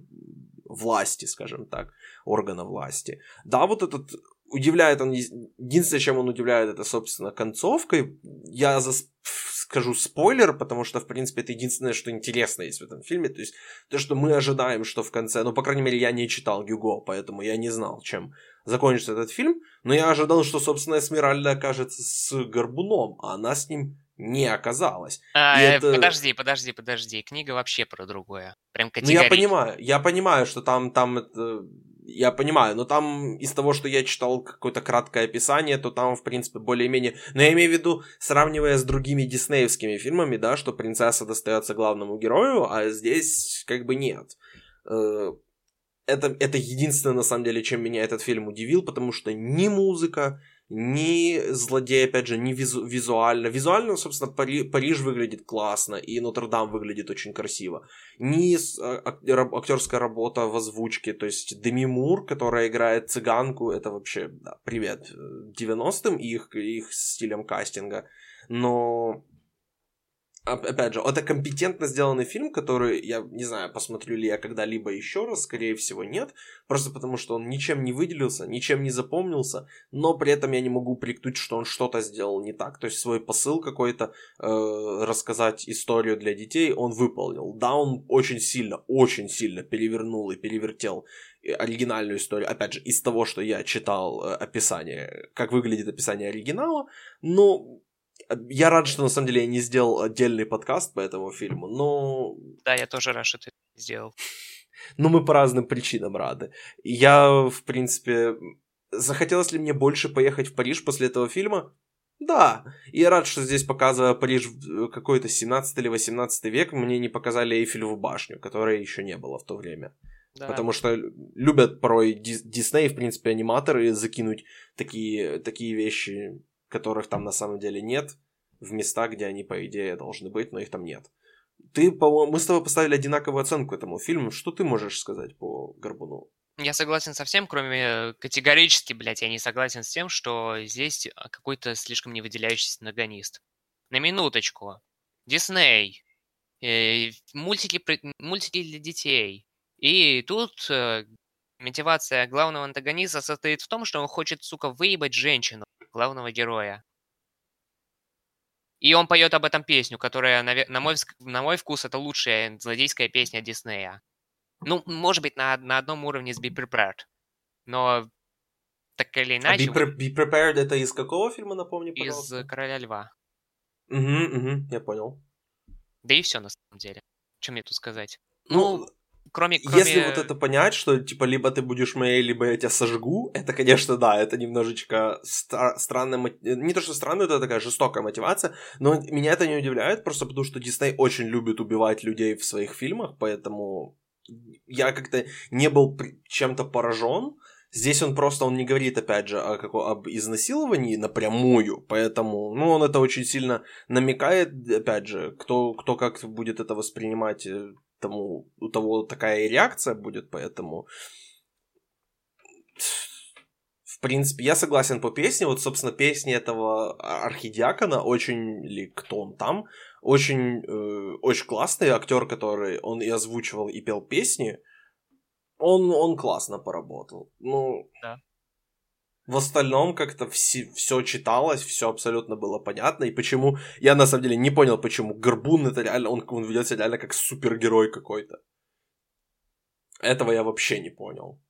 власти, скажем так, органа власти. Да, вот этот удивляет он, единственное, чем он удивляет, это, собственно, концовкой. Я за, скажу спойлер, потому что, в принципе, это единственное, что интересно есть в этом фильме. То есть, то, что мы ожидаем, что в конце, ну, по крайней мере, я не читал Гюго, поэтому я не знал, чем закончится этот фильм, но я ожидал, что, собственно, Эсмеральда окажется с Горбуном, а она с ним не оказалось. А, это... Подожди, подожди, подожди. Книга вообще про другое. Прям Ну, я понимаю, я понимаю, что там, там это... Я понимаю, но там из того, что я читал какое-то краткое описание, то там, в принципе, более-менее... Но я имею в виду, сравнивая с другими диснеевскими фильмами, да, что принцесса достается главному герою, а здесь как бы нет. Э, это, это единственное, на самом деле, чем меня этот фильм удивил, потому что ни музыка, ни злодей, опять же, ни визу- визуально. Визуально, собственно, Пари- Париж выглядит классно, и Нотр-Дам выглядит очень красиво. Ни а, актерская работа в озвучке, то есть Деми Мур, которая играет цыганку, это вообще, да, привет 90-м их, их стилем кастинга. Но опять же, это компетентно сделанный фильм, который, я не знаю, посмотрю ли я когда-либо еще раз, скорее всего, нет, просто потому что он ничем не выделился, ничем не запомнился, но при этом я не могу прикнуть, что он что-то сделал не так, то есть свой посыл какой-то, э, рассказать историю для детей он выполнил. Да, он очень сильно, очень сильно перевернул и перевертел оригинальную историю, опять же, из того, что я читал э, описание, как выглядит описание оригинала, но я рад, что на самом деле я не сделал отдельный подкаст по этому фильму, но... Да, я тоже рад, что ты сделал. Но мы по разным причинам рады. Я, в принципе, захотелось ли мне больше поехать в Париж после этого фильма? Да, и я рад, что здесь, показывая Париж в какой-то 17 или 18 век, мне не показали Эйфелеву башню, которой еще не было в то время. Да. Потому что любят порой Дисней, в принципе, аниматоры закинуть такие, такие вещи которых там на самом деле нет, в места, где они, по идее, должны быть, но их там нет. Ты, по мы с тобой поставили одинаковую оценку этому фильму. Что ты можешь сказать по Горбуну? Я согласен со всем, кроме э, категорически, блядь, я не согласен с тем, что здесь а, какой-то слишком не выделяющийся нагонист. На минуточку. Дисней. Э, мультики, мультики для детей. И тут э, мотивация главного антагониста состоит в том, что он хочет, сука, выебать женщину главного героя. И он поет об этом песню, которая, на мой, на мой вкус, это лучшая злодейская песня Диснея. Ну, может быть, на, на одном уровне с Be Prepared. Но так или иначе... А Be, Be Prepared это из какого фильма, напомни, пожалуйста? Из «Короля льва». Угу, угу, я понял. Да и все, на самом деле. Что мне тут сказать? Ну, ну кроме, кроме... Если вот это понять, что типа либо ты будешь моей, либо я тебя сожгу, это, конечно, да, это немножечко стра- странная, не то что странная, это такая жестокая мотивация, но меня это не удивляет, просто потому что Дисней очень любит убивать людей в своих фильмах, поэтому я как-то не был чем-то поражен. Здесь он просто, он не говорит, опять же, о, каком, об изнасиловании напрямую, поэтому, ну, он это очень сильно намекает, опять же, кто, кто как будет это воспринимать, э, тому, у того такая реакция будет, поэтому в принципе, я согласен по песне. Вот, собственно, песни этого архидиакона, очень, или кто он там, очень, э, очень классный актер, который он и озвучивал, и пел песни. Он, он классно поработал. Ну, да. В остальном как-то все, все читалось, все абсолютно было понятно. И почему... Я на самом деле не понял, почему Горбун это реально... Он, он ведет себя реально как супергерой какой-то. Этого я вообще не понял.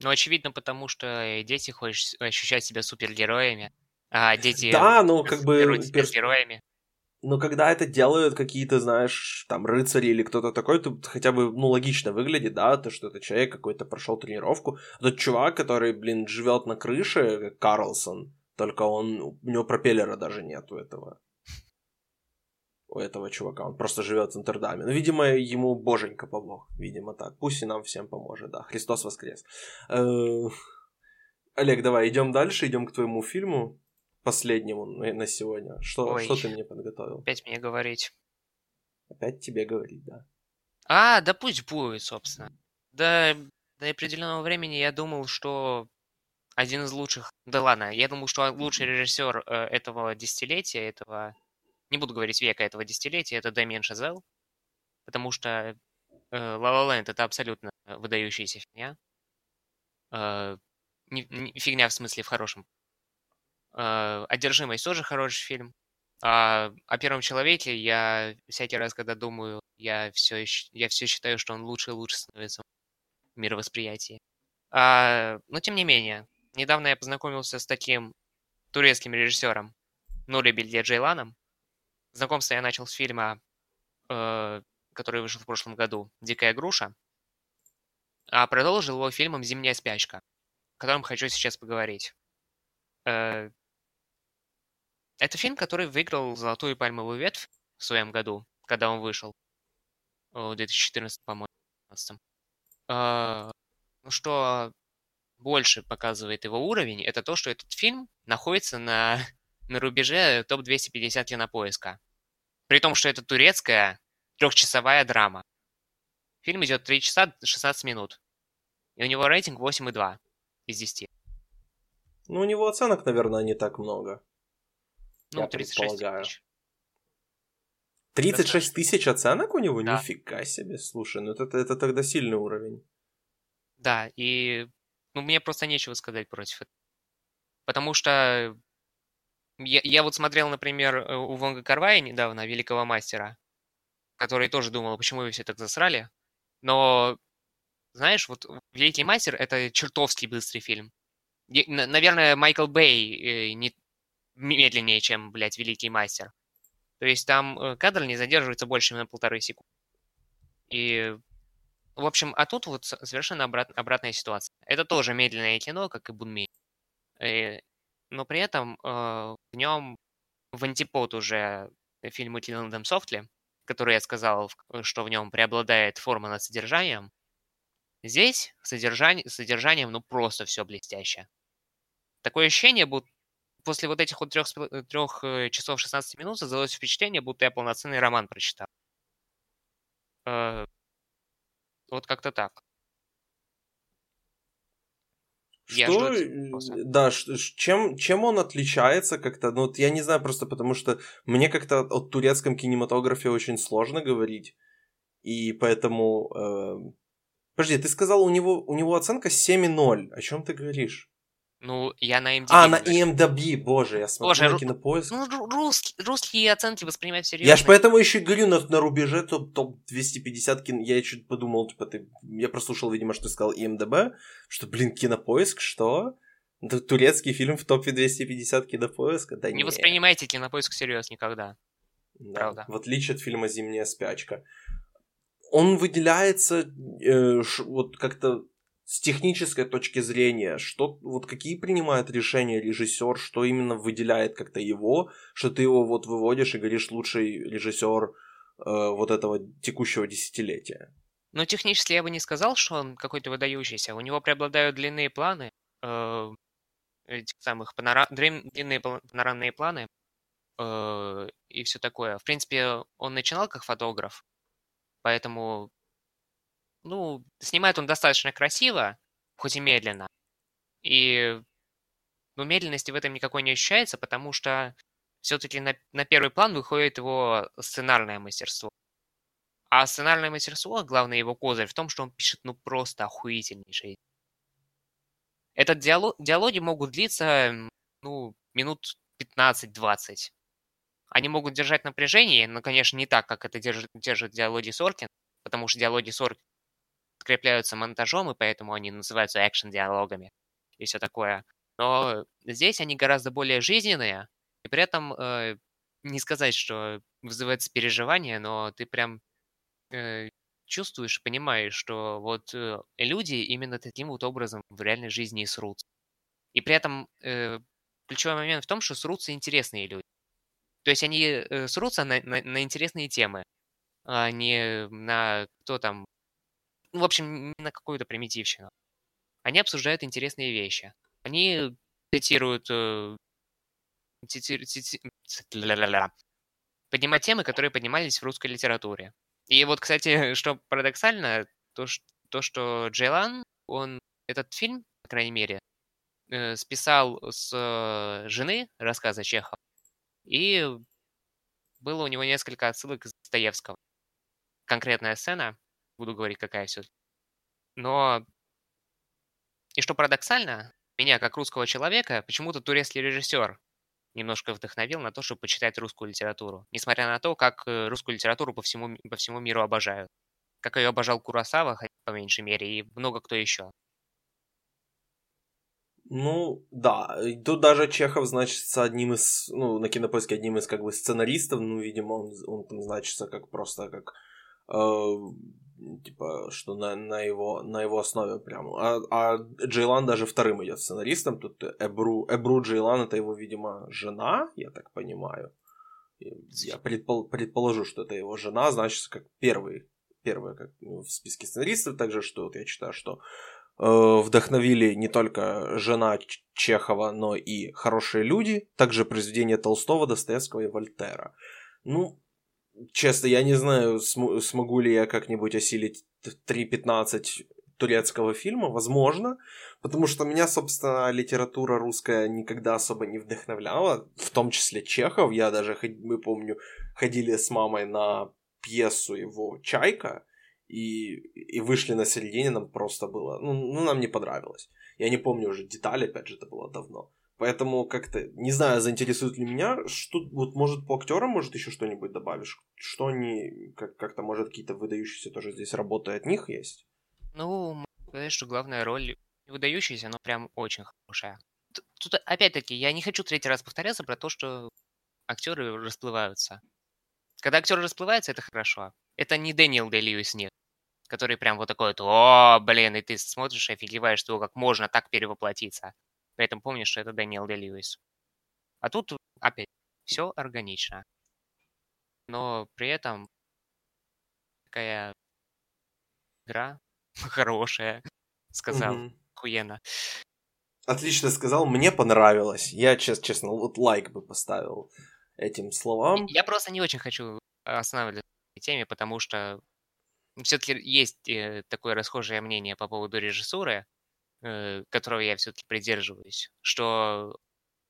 Ну, очевидно, потому что дети хочешь ощущать себя супергероями, а дети... Да, ну, как бы... Супергероями. Но когда это делают какие-то, знаешь, там, рыцари или кто-то такой, то хотя бы, ну, логично выглядит, да, то, что это человек какой-то прошел тренировку. Тот чувак, который, блин, живет на крыше, как Карлсон, только он, у него пропеллера даже нет у этого. У этого чувака. Он просто живет в Интердаме. Ну, видимо, ему боженька помог. Видимо, так. Пусть и нам всем поможет, да. Христос воскрес. Э, Олег, давай, идем дальше, идем к твоему фильму последнему на сегодня. Что, Ой, что ты мне подготовил? Опять мне говорить. Опять тебе говорить, да. А, да пусть будет, собственно. До, до определенного времени я думал, что один из лучших... Да ладно, я думал, что лучший режиссер э, этого десятилетия, этого... Не буду говорить века этого десятилетия, это Дэмиен Шазел. Потому что э, La Land это абсолютно выдающаяся фигня. Э, не, не, фигня в смысле в хорошем «Одержимость» тоже хороший фильм. А о первом человеке я всякий раз, когда думаю, я все, я все считаю, что он лучше и лучше становится в мировосприятии. А, но тем не менее, недавно я познакомился с таким турецким режиссером Нури Бельде Джейланом. Знакомство я начал с фильма, э, который вышел в прошлом году «Дикая груша», а продолжил его фильмом «Зимняя спячка», о котором хочу сейчас поговорить. Э, это фильм, который выиграл «Золотую пальмовую ветвь» в своем году, когда он вышел. В 2014, по-моему, 2015. А, ну что, больше показывает его уровень, это то, что этот фильм находится на, на рубеже топ-250 кинопоиска. При том, что это турецкая трехчасовая драма. Фильм идет 3 часа 16 минут. И у него рейтинг 8,2 из 10. Ну, у него оценок, наверное, не так много. Ну, я 36 тысяч. 36 тысяч оценок у него? Да. Нифига себе, слушай, ну это, это тогда сильный уровень. Да, и ну, мне просто нечего сказать против этого. Потому что я, я вот смотрел, например, э, у Вонга Карвая недавно, Великого Мастера, который тоже думал, почему вы все так засрали. Но, знаешь, вот Великий Мастер — это чертовски быстрый фильм. Наверное, Майкл Бэй э, не медленнее, чем, блядь, Великий Мастер. То есть там э, кадр не задерживается больше на полторы секунды. И, в общем, а тут вот совершенно обрат, обратная ситуация. Это тоже медленное кино, как и Бунми. И, но при этом э, в нем в антипод уже фильму Тиландом Софтли, который я сказал, что в нем преобладает форма над содержанием, здесь содержание, содержанием ну просто все блестяще. Такое ощущение, будто после вот этих вот трех, трех э, часов 16 минут создалось впечатление, будто я полноценный роман прочитал. Э, вот как-то так. Что, да, чем, чем он отличается как-то, ну, вот я не знаю просто потому, что мне как-то о турецком кинематографе очень сложно говорить, и поэтому... Э... Подожди, ты сказал, у него, у него оценка 7,0, о чем ты говоришь? Ну, я на IMDb. А, на IMDb, боже, я смотрю боже, на кинопоиск. Ну, рус, русские оценки воспринимать серьезно. Я ж поэтому еще говорю на, на рубеже топ, топ 250 кино. Я чуть подумал, типа, ты... Я прослушал, видимо, что ты сказал IMDb, что, блин, кинопоиск, что? Турецкий фильм в топе 250 кинопоиска? Да не нет. воспринимайте кинопоиск всерьез никогда. Да, Правда. В отличие от фильма «Зимняя спячка». Он выделяется э, ш, вот как-то с технической точки зрения, что вот какие принимает решения режиссер, что именно выделяет как-то его, что ты его вот выводишь и говоришь лучший режиссер э, вот этого текущего десятилетия. Ну, технически я бы не сказал, что он какой-то выдающийся. У него преобладают длинные планы, э, этих самых панора... длинные панорамные планы э, и все такое. В принципе, он начинал как фотограф, поэтому ну, снимает он достаточно красиво, хоть и медленно. И, ну, медленности в этом никакой не ощущается, потому что все-таки на, на первый план выходит его сценарное мастерство. А сценарное мастерство, главное его козырь в том, что он пишет, ну, просто охуительнейший. Этот диалог, диалоги могут длиться, ну, минут 15-20. Они могут держать напряжение, но, конечно, не так, как это держит, держит диалоги Соркин, потому что диалоги Соркин подкрепляются монтажом, и поэтому они называются экшен-диалогами и все такое. Но здесь они гораздо более жизненные, и при этом э, не сказать, что вызывается переживание, но ты прям э, чувствуешь, понимаешь, что вот э, люди именно таким вот образом в реальной жизни и срутся. И при этом э, ключевой момент в том, что срутся интересные люди. То есть они э, срутся на, на, на интересные темы, а не на кто там ну, в общем, не на какую-то примитивщину. Они обсуждают интересные вещи. Они цитируют... Э, поднимать темы, которые поднимались в русской литературе. И вот, кстати, что парадоксально, то, то что Джейлан, он этот фильм, по крайней мере, э, списал с э, жены рассказа Чехова, и было у него несколько отсылок из Достоевского. Конкретная сцена, буду говорить, какая все. Но, и что парадоксально, меня, как русского человека, почему-то турецкий режиссер немножко вдохновил на то, чтобы почитать русскую литературу. Несмотря на то, как э, русскую литературу по всему, по всему миру обожают. Как ее обожал Курасава, по меньшей мере, и много кто еще. Ну, да. Тут даже Чехов значится одним из, ну, на кинопоиске одним из, как бы, сценаристов. Ну, видимо, он, он там значится как просто как э, типа, что на, на, его, на его основе прямо. А, а Джейлан даже вторым идет сценаристом. Тут Эбру, Эбру Джейлан это его, видимо, жена, я так понимаю. Я предпол, предположу, что это его жена, значит, как первый, первый как, ну, в списке сценаристов, также, что вот я читаю, что э, вдохновили не только жена Чехова, но и хорошие люди, также произведения Толстого, Достоевского и Вольтера. Ну, честно, я не знаю, см- смогу ли я как-нибудь осилить 3.15 турецкого фильма, возможно, потому что меня, собственно, литература русская никогда особо не вдохновляла, в том числе Чехов. Я даже, мы помню, ходили с мамой на пьесу его «Чайка», и, и вышли на середине, нам просто было, ну, ну, нам не понравилось. Я не помню уже детали, опять же, это было давно. Поэтому как-то, не знаю, заинтересует ли меня, что, вот, может, по актерам, может, еще что-нибудь добавишь? Что они, как- как-то, может, какие-то выдающиеся тоже здесь работы от них есть? Ну, сказать, что главная роль выдающаяся, но прям очень хорошая. Тут, опять-таки, я не хочу третий раз повторяться про то, что актеры расплываются. Когда актер расплывается, это хорошо. Это не Дэниел Дэй нет. Который прям вот такой вот, о, блин, и ты смотришь и офигеваешь, что как можно так перевоплотиться. При этом помнишь, что это Дэниел Дэй Льюис. А тут опять все органично. Но при этом такая игра хорошая, сказал угу. Хуена. Отлично сказал, мне понравилось. Я, честно, честно, вот лайк бы поставил этим словам. Я просто не очень хочу останавливаться на теме, потому что все-таки есть э, такое расхожее мнение по поводу режиссуры, которого я все-таки придерживаюсь, что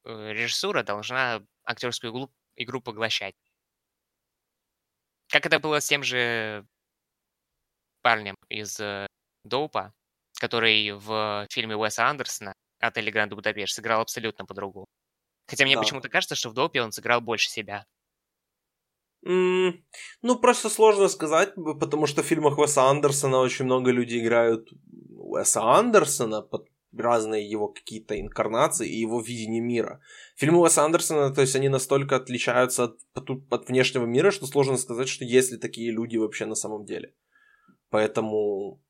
э, режиссура должна актерскую игру поглощать. Как это было с тем же парнем из Доупа, который в фильме Уэса Андерсона «Отель Гранд Будапешт» сыграл абсолютно по-другому. Хотя мне да. почему-то кажется, что в Доупе он сыграл больше себя. Ну, просто сложно сказать, потому что в фильмах Уэса Андерсона очень много людей играют Уэса Андерсона под разные его какие-то инкарнации и его видение мира. Фильмы Уэса Андерсона, то есть они настолько отличаются от, от, от внешнего мира, что сложно сказать, что есть ли такие люди вообще на самом деле. Поэтому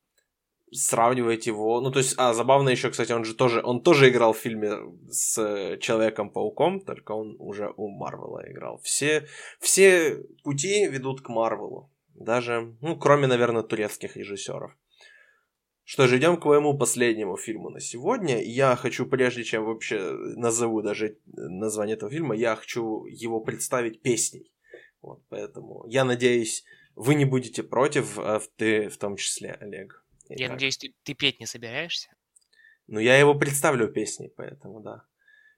сравнивать его. Ну, то есть, а, забавно еще, кстати, он же тоже, он тоже играл в фильме с Человеком-пауком, только он уже у Марвела играл. Все, все пути ведут к Марвелу. Даже, ну, кроме, наверное, турецких режиссеров. Что же, идем к моему последнему фильму на сегодня. Я хочу, прежде чем вообще назову даже название этого фильма, я хочу его представить песней. Вот, поэтому я надеюсь, вы не будете против, а ты в том числе, Олег. Я надеюсь, ты, ты петь не собираешься? Ну, я его представлю песней, поэтому да.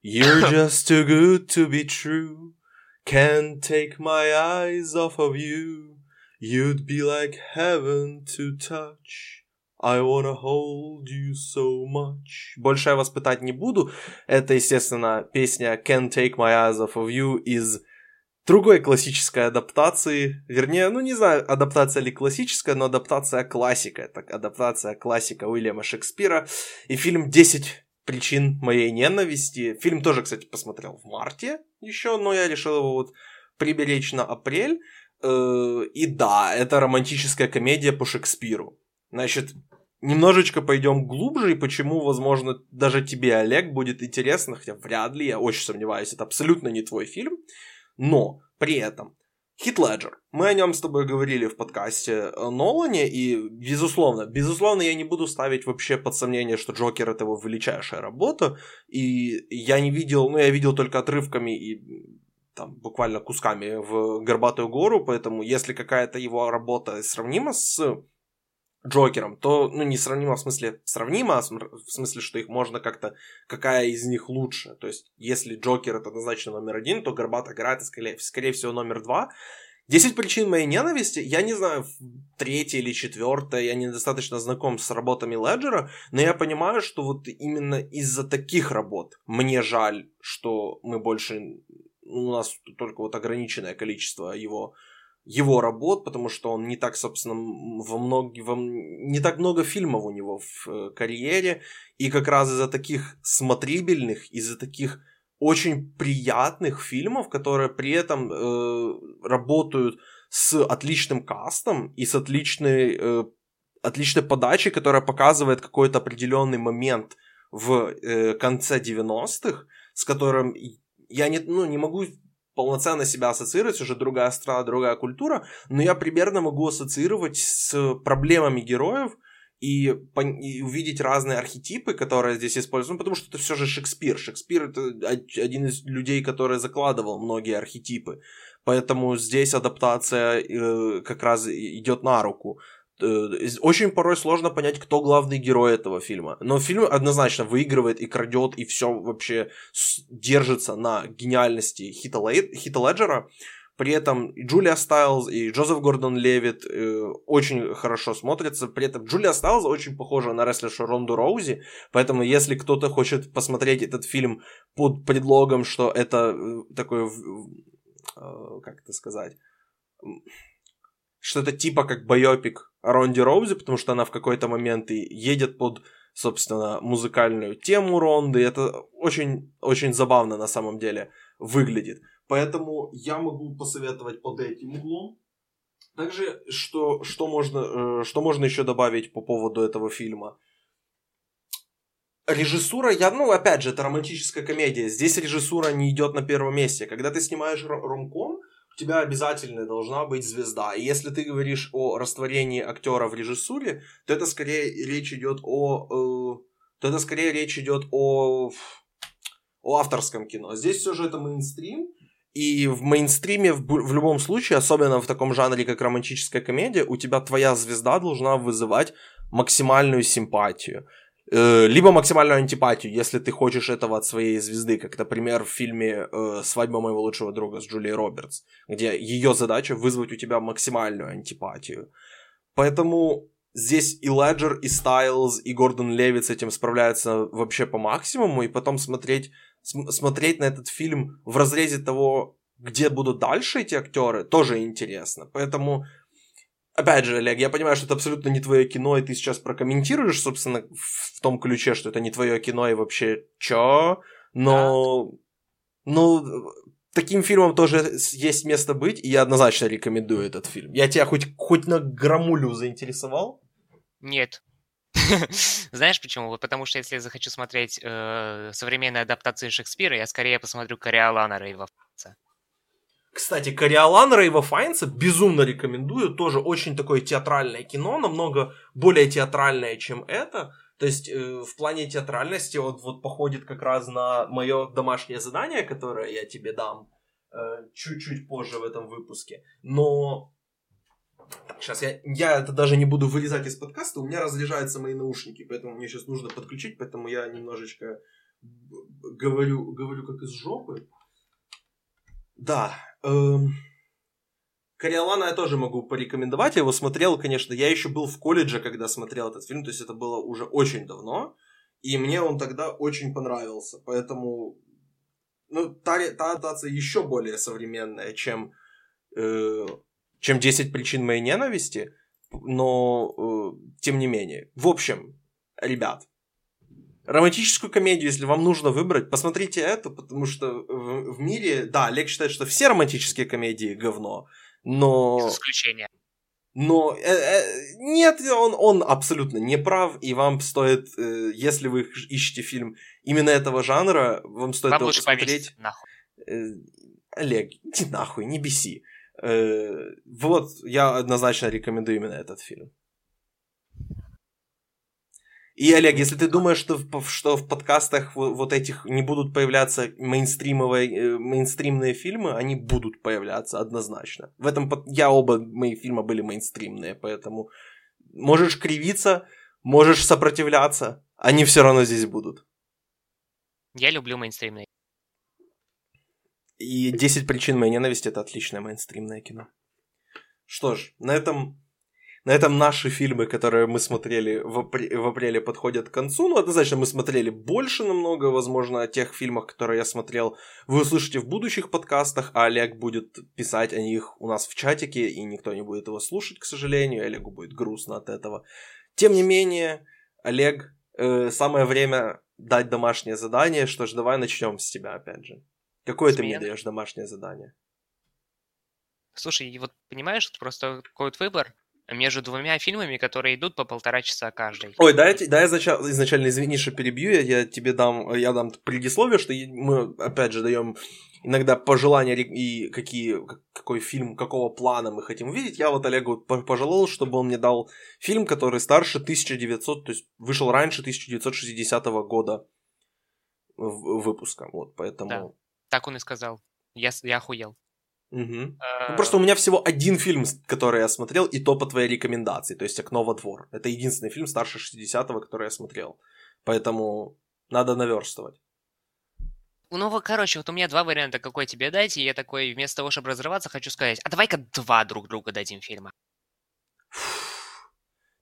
You're just too good to be true. Can't take my eyes off of you. You'd be like heaven to touch. I wanna hold you so much. Больше я вас пытать не буду. Это, естественно, песня Can't Take My Eyes Off of You из другой классической адаптации, вернее, ну не знаю, адаптация ли классическая, но адаптация классика, это адаптация классика Уильяма Шекспира и фильм «10 причин моей ненависти». Фильм тоже, кстати, посмотрел в марте еще, но я решил его вот приберечь на апрель. Э, и да, это романтическая комедия по Шекспиру. Значит, немножечко пойдем глубже, и почему, возможно, даже тебе, Олег, будет интересно, хотя вряд ли, я очень сомневаюсь, это абсолютно не твой фильм. Но при этом Хит Леджер. Мы о нем с тобой говорили в подкасте Нолане, и, безусловно, безусловно, я не буду ставить вообще под сомнение, что Джокер это его величайшая работа, и я не видел, ну, я видел только отрывками и там буквально кусками в «Горбатую гору», поэтому если какая-то его работа сравнима с Джокером, то, ну, несравнимо в смысле сравнимо, а в смысле, что их можно как-то, какая из них лучше. То есть, если Джокер это однозначно номер один, то Горбатая гора скорее, скорее всего, номер два. Десять причин моей ненависти, я не знаю, третья или четвертая, я недостаточно знаком с работами Леджера, но я понимаю, что вот именно из-за таких работ мне жаль, что мы больше, у нас только вот ограниченное количество его его работ, потому что он не так, собственно, во много, во, не так много фильмов у него в э, карьере, и как раз из-за таких смотрибельных, из-за таких очень приятных фильмов, которые при этом э, работают с отличным кастом и с отличной, э, отличной подачей, которая показывает какой-то определенный момент в э, конце 90-х, с которым я не, ну, не могу полноценно себя ассоциировать, уже другая страна, другая культура, но я примерно могу ассоциировать с проблемами героев и, и увидеть разные архетипы, которые здесь используют, ну, потому что это все же Шекспир. Шекспир это один из людей, который закладывал многие архетипы, поэтому здесь адаптация э, как раз идет на руку. Э, очень порой сложно понять, кто главный герой этого фильма. Но фильм однозначно выигрывает и крадет, и все вообще держится на гениальности Хита, Леджера. При этом и Джулия Стайлз, и Джозеф Гордон Левит э, очень хорошо смотрятся. При этом Джулия Стайлз очень похожа на рестлершу Ронду Роузи. Поэтому, если кто-то хочет посмотреть этот фильм под предлогом, что это э, такой, э, как это сказать, что это типа как байопик Ронди Роузи, потому что она в какой-то момент и едет под, собственно, музыкальную тему Ронды. Это очень, очень забавно на самом деле выглядит. Поэтому я могу посоветовать под этим углом. Также, что, что, можно, э, что можно еще добавить по поводу этого фильма? Режиссура, я, ну, опять же, это романтическая комедия. Здесь режиссура не идет на первом месте. Когда ты снимаешь ромком, тебя обязательно должна быть звезда. И если ты говоришь о растворении актера в режиссуре, то это скорее речь идет о... Э, то это скорее речь идет о, о авторском кино. Здесь все же это мейнстрим, и в мейнстриме в, в любом случае, особенно в таком жанре, как романтическая комедия, у тебя твоя звезда должна вызывать максимальную симпатию. Э, либо максимальную антипатию, если ты хочешь этого от своей звезды, как, например, в фильме э, «Свадьба моего лучшего друга» с Джулией Робертс, где ее задача вызвать у тебя максимальную антипатию. Поэтому здесь и Леджер, и Стайлз, и Гордон Левит с этим справляются вообще по максимуму, и потом смотреть смотреть на этот фильм в разрезе того, где будут дальше эти актеры, тоже интересно. Поэтому, опять же, Олег, я понимаю, что это абсолютно не твое кино, и ты сейчас прокомментируешь, собственно, в том ключе, что это не твое кино и вообще чё, но... Да. Ну, таким фильмом тоже есть место быть, и я однозначно рекомендую этот фильм. Я тебя хоть, хоть на грамулю заинтересовал? Нет. Знаешь почему? Вот потому что если я захочу смотреть э, современные адаптации Шекспира, я скорее посмотрю Кориолана Рейва. Кстати, Кориолан Рейва Файнса безумно рекомендую. Тоже очень такое театральное кино, намного более театральное, чем это. То есть э, в плане театральности он вот походит как раз на мое домашнее задание, которое я тебе дам э, чуть-чуть позже в этом выпуске. Но так, сейчас я, я это даже не буду вырезать из подкаста, у меня разряжаются мои наушники, поэтому мне сейчас нужно подключить, поэтому я немножечко говорю, говорю как из жопы. Да. Эм... Кориолана я тоже могу порекомендовать. Я его смотрел, конечно, я еще был в колледже, когда смотрел этот фильм, то есть это было уже очень давно. И мне он тогда очень понравился. Поэтому ну, та, та адаптация еще более современная, чем э, чем 10 причин моей ненависти, но э, тем не менее. В общем, ребят, романтическую комедию, если вам нужно выбрать, посмотрите это, потому что в, в мире, да, Олег считает, что все романтические комедии говно, но... Без исключения. Но э, э, нет, он, он абсолютно не прав, и вам стоит, э, если вы ищете фильм именно этого жанра, вам стоит вам его посмотреть. Нахуй. Э, Олег, иди нахуй, не беси. Э, вот, я однозначно рекомендую именно этот фильм. И, Олег, если ты думаешь, что в, что в подкастах вот этих не будут появляться мейнстримовые, э, мейнстримные фильмы, они будут появляться однозначно. В этом я оба мои фильма были мейнстримные, поэтому можешь кривиться, можешь сопротивляться, они все равно здесь будут. Я люблю мейнстримные. И 10 причин моей ненависти это отличное мейнстримное кино. Что ж, на этом на этом наши фильмы, которые мы смотрели в, апр- в апреле, подходят к концу. Ну, однозначно, мы смотрели больше намного, возможно, о тех фильмах, которые я смотрел, вы услышите в будущих подкастах, а Олег будет писать о них у нас в чатике, и никто не будет его слушать, к сожалению, Олегу будет грустно от этого. Тем не менее, Олег, э, самое время дать домашнее задание, что ж, давай начнем с тебя, опять же. Какое ты мне даешь домашнее задание? Слушай, вот понимаешь, это просто какой-то выбор. Между двумя фильмами, которые идут по полтора часа каждый. Ой, да, я, да, я изначально, извини, что перебью, я, я тебе дам, я дам предисловие, что мы, опять же, даем иногда пожелания и какие, какой фильм, какого плана мы хотим увидеть. Я вот Олегу пожелал, чтобы он мне дал фильм, который старше 1900, то есть вышел раньше 1960 года выпуска. Вот, поэтому... Да, так он и сказал. Я, я охуел. Угу. А... Ну, просто у меня всего один фильм, который я смотрел, и то по твоей рекомендации, то есть «Окно во двор». Это единственный фильм старше 60-го, который я смотрел. Поэтому надо наверстывать. Ну, короче, вот у меня два варианта, какой тебе дать, и я такой, вместо того, чтобы разрываться, хочу сказать, а давай-ка два друг друга дадим фильма.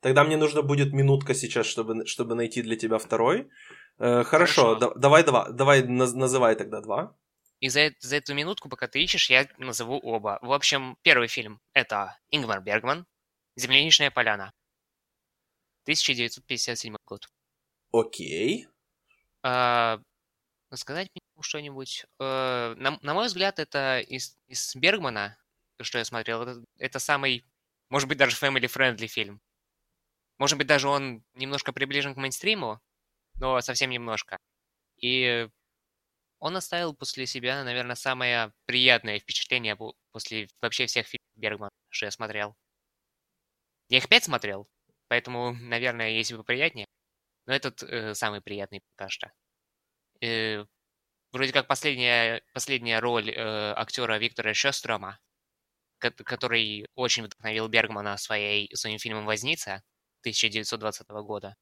Тогда мне нужно будет минутка сейчас, чтобы, чтобы найти для тебя второй. Э, хорошо, хорошо. Да, давай, давай, давай называй тогда два. И за, за эту минутку, пока ты ищешь, я назову оба. В общем, первый фильм — это Ингмар Бергман, «Земляничная поляна», 1957 год. Окей. А, сказать мне что-нибудь? А, на, на мой взгляд, это из, из Бергмана, что я смотрел, это, это самый, может быть, даже family-friendly фильм. Может быть, даже он немножко приближен к мейнстриму, но совсем немножко. И он оставил после себя, наверное, самое приятное впечатление после вообще всех фильмов Бергмана, что я смотрел. Я их пять смотрел, поэтому, наверное, если бы приятнее. Но этот э, самый приятный пока что. Э, вроде как последняя, последняя роль э, актера Виктора Шестрома, который очень вдохновил Бергмана своей, своим фильмом «Возница» 1920 года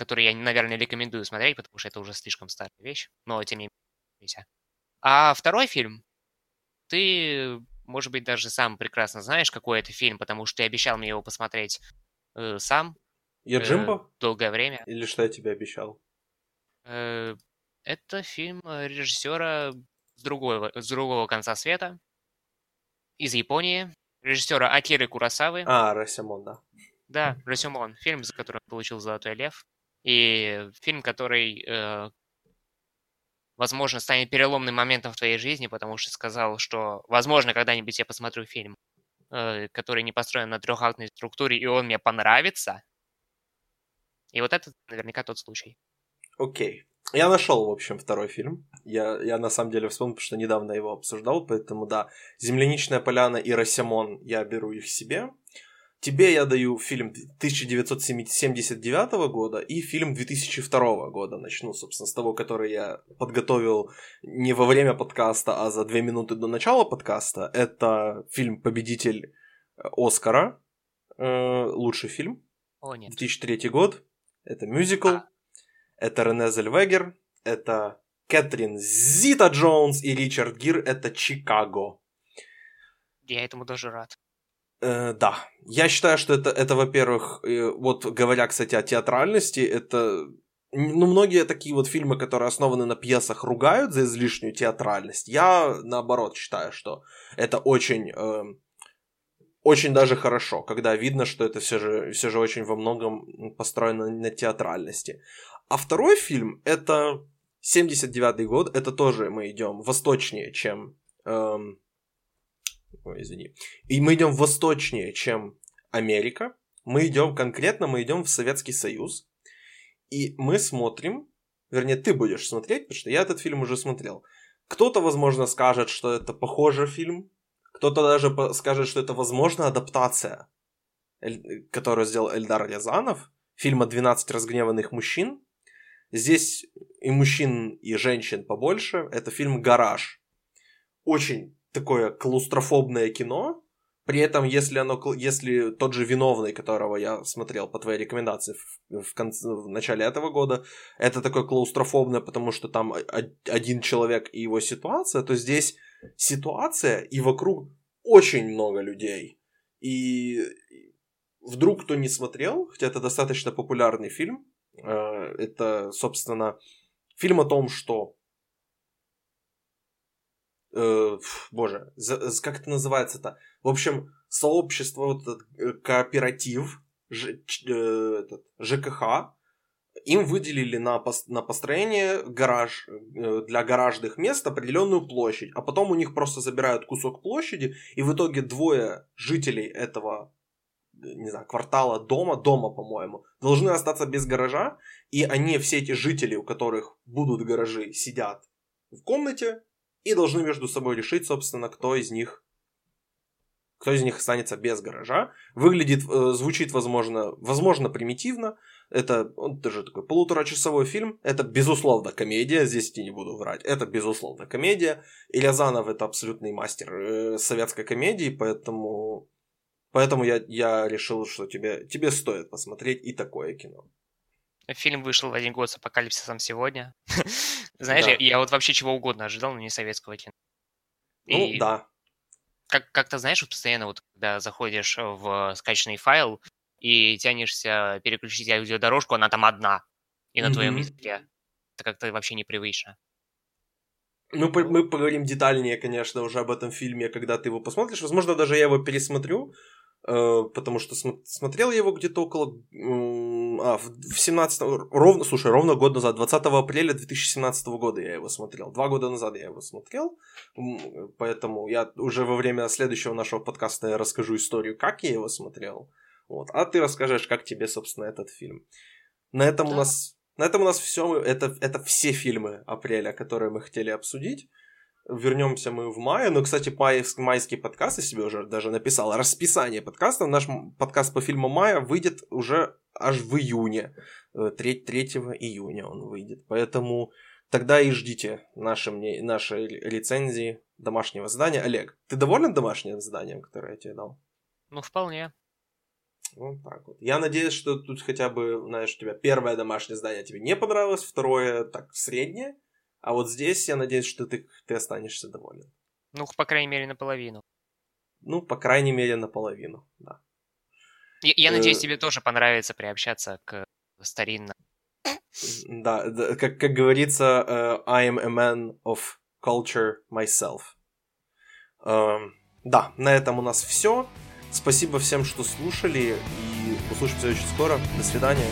который я, наверное, рекомендую смотреть, потому что это уже слишком старая вещь, но тем не менее. А второй фильм, ты, может быть, даже сам прекрасно знаешь, какой это фильм, потому что ты обещал мне его посмотреть э, сам. Я Джимбо? Э, долгое время. Или что я тебе обещал? Э, это фильм режиссера с другого, с другого конца света, из Японии, режиссера Акиры Курасавы. А, Расимон, да. Да, Расимон, фильм, за который он получил «Золотой лев». И фильм, который, э, возможно, станет переломным моментом в твоей жизни, потому что сказал, что, возможно, когда-нибудь я посмотрю фильм, э, который не построен на трехактной структуре, и он мне понравится. И вот это наверняка тот случай. Окей. Okay. Я нашел, в общем, второй фильм. Я, я на самом деле вспомнил, потому что недавно его обсуждал, поэтому да. «Земляничная поляна» и «Росямон» я беру их себе. Тебе я даю фильм 1979 года и фильм 2002 года. Начну, собственно, с того, который я подготовил не во время подкаста, а за две минуты до начала подкаста. Это фильм «Победитель э, Оскара», э, лучший фильм. О, нет. 2003 год. Это мюзикл. А. Это Рене Зельвегер. Это Кэтрин Зита Джонс и Ричард Гир. Это Чикаго. Я этому тоже рад. Э, да, я считаю, что это, это во-первых, э, вот говоря, кстати, о театральности, это ну, многие такие вот фильмы, которые основаны на пьесах, ругают за излишнюю театральность. Я, наоборот, считаю, что это очень, э, очень даже хорошо, когда видно, что это все же, все же очень во многом построено на театральности. А второй фильм, это 79-й год, это тоже мы идем восточнее, чем... Эм, Ой, извини. И мы идем восточнее, чем Америка. Мы идем конкретно, мы идем в Советский Союз. И мы смотрим, вернее, ты будешь смотреть, потому что я этот фильм уже смотрел. Кто-то, возможно, скажет, что это похожий фильм. Кто-то даже скажет, что это, возможно, адаптация, которую сделал Эльдар Рязанов, фильма «12 разгневанных мужчин». Здесь и мужчин, и женщин побольше. Это фильм «Гараж». Очень такое клаустрофобное кино, при этом, если оно, если тот же виновный, которого я смотрел по твоей рекомендации в, в, конце, в начале этого года, это такое клаустрофобное, потому что там один человек и его ситуация, то здесь ситуация и вокруг очень много людей. И вдруг кто не смотрел, хотя это достаточно популярный фильм, э, это, собственно, фильм о том, что э, боже, за, как это называется-то? В общем, сообщество, вот этот э, кооператив, Ж, э, этот, ЖКХ, им выделили на, на построение гараж, э, для гаражных мест определенную площадь, а потом у них просто забирают кусок площади, и в итоге двое жителей этого не знаю, квартала дома, дома, по-моему, должны остаться без гаража, и они, все эти жители, у которых будут гаражи, сидят в комнате и должны между собой решить, собственно, кто из них кто из них останется без гаража. Выглядит, э, звучит, возможно, возможно, примитивно. Это даже такой полуторачасовой фильм. Это, безусловно, комедия. Здесь я не буду врать. Это, безусловно, комедия. И Рязанов это абсолютный мастер э, советской комедии, поэтому, поэтому я, я решил, что тебе, тебе стоит посмотреть и такое кино. Фильм вышел в один год с апокалипсисом сегодня. Знаешь, да. я, я вот вообще чего угодно ожидал, но не советского кино. Ну, и... да, как, как-то, знаешь, вот постоянно вот, когда заходишь в скачанный файл и тянешься переключить аудиодорожку, она там одна, и на mm-hmm. твоем языке. Это как-то вообще непривычно. Ну, мы поговорим детальнее, конечно, уже об этом фильме, когда ты его посмотришь. Возможно, даже я его пересмотрю, потому что смотрел я его где-то около... А, в 17 ровно, слушай, ровно год назад, 20 апреля 2017 года я его смотрел. Два года назад я его смотрел, поэтому я уже во время следующего нашего подкаста я расскажу историю, как я его смотрел. Вот. А ты расскажешь, как тебе, собственно, этот фильм. На этом да. у нас... На этом у нас все. Это, это все фильмы апреля, которые мы хотели обсудить вернемся мы в мае. Но, кстати, майский, подкаст, я себе уже даже написал, расписание подкаста. Наш подкаст по фильму Мая выйдет уже аж в июне. 3, э, 3 июня он выйдет. Поэтому тогда и ждите наши, наши рецензии домашнего задания. Олег, ты доволен домашним заданием, которое я тебе дал? Ну, вполне. Вот так вот. Я надеюсь, что тут хотя бы, знаешь, у тебя первое домашнее задание тебе не понравилось, второе так среднее, а вот здесь я надеюсь, что ты, ты останешься доволен. Ну, по крайней мере, наполовину. Ну, по крайней мере, наполовину, да. Я, я надеюсь, э, тебе тоже понравится приобщаться к старинным. Да, да как, как говорится, uh, I am a man of culture myself. Uh, да, на этом у нас все. Спасибо всем, что слушали, и услышимся очень скоро. До свидания.